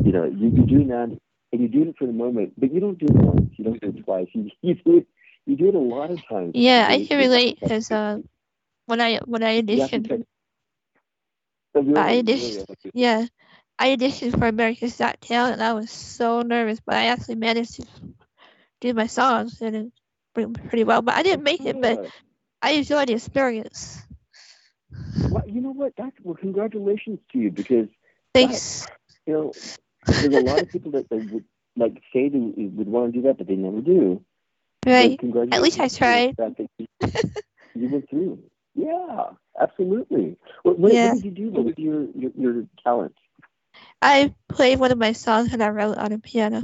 You know, you, you're doing that, and you do it for the moment, but you don't do it once, you don't do it twice. You, you do it you do it a lot of times. Yeah, I can relate because uh, when I when I you auditioned, Oh. I auditioned. Yeah, I auditioned for America's Got Talent, and I was so nervous, but I actually managed to do my songs and it pretty well. But I didn't make it, but Yeah. I enjoyed the experience. Well, you know what? That's well. Congratulations to you because Thanks. you know there's a lot of people that, that would like say they would want to do that, but they never do. Right. At least I tried. that you, you went through. Yeah, absolutely. What, what, Yeah. what did you do? with your your, your talent? I played one of my songs that I wrote on a piano.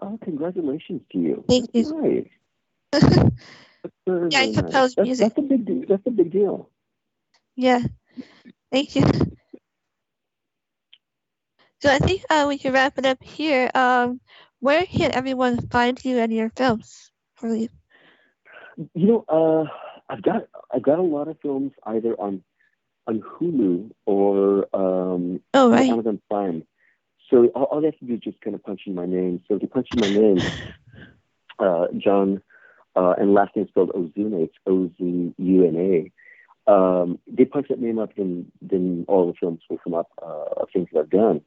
Oh, congratulations to you. Thank That's you. Nice. Yeah, I compose That's, music. that's a big deal. That's a big deal. Yeah. Thank you. So I think uh, we can wrap it up here. Um, where can everyone find you and your films? Really? You You know, uh, I've got I've got a lot of films either on on Hulu or um, Oh, on right. Amazon Prime. So all, all they have to do is just kind of punch in my name. So if you punch in my name, uh, John, uh, and last name is spelled Ozuna, it's O Z U N A. Um, they punch that name up, then then all the films will come up uh, of things that I've done.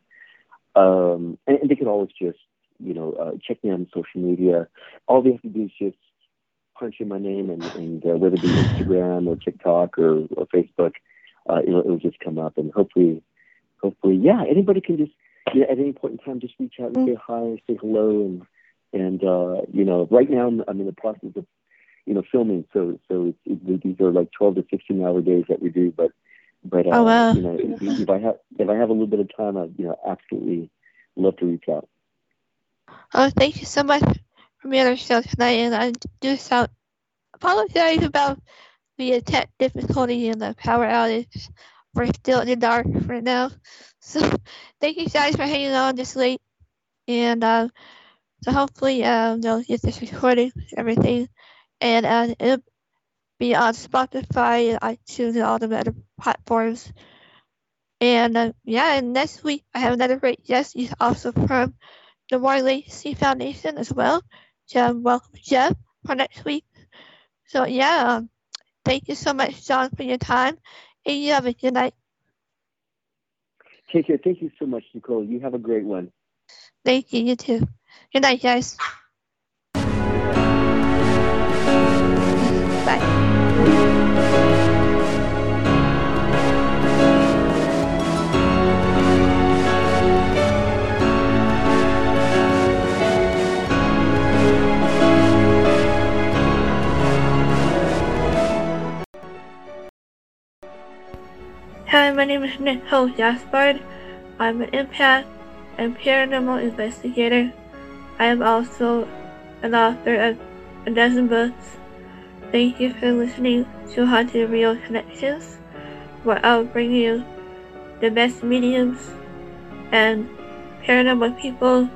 Um, and, and they can always just you know uh, check me on social media. All they have to do is just punch in my name, and, and uh, whether it be Instagram or TikTok or, or Facebook, uh, it'll, it'll just come up, and hopefully, hopefully, yeah, anybody can just you know, at any point in time just reach out and say hi, say hello, and and uh, you know, right now I'm, in the process of you know filming, so so it's, it, these are like 12 to 16 hour days that we do, but but uh, Oh, wow. you know, if, if I have if I have a little bit of time, I you know absolutely love to reach out. Oh, thank you so much for being on the show tonight. And I do sound apologize about the tech difficulty and the power outage. We're still in the dark right now. So thank you guys for hanging on this late. And uh, so hopefully um, they'll get this recording everything. And uh, it'll be on Spotify and iTunes and all the other platforms. And uh, yeah, and next week I have another great guest. He's also from the War Legacy Foundation as well. So welcome Jeff for next week. So yeah, um, thank you so much, John, for your time. And you have a good night. Take care. Thank you so much, Nicole. You have a great one. Thank you, you too. Good night, guys. Bye. Hi, my name is Nicole Gaspard. I'm an empath and paranormal investigator I am also an author of a dozen books. Thank you for listening to Haunted Real Connections, where I'll bring you the best mediums and paranormal people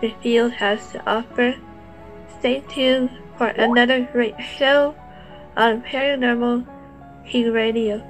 the field has to offer. Stay tuned for another great show on Paranormal King Radio.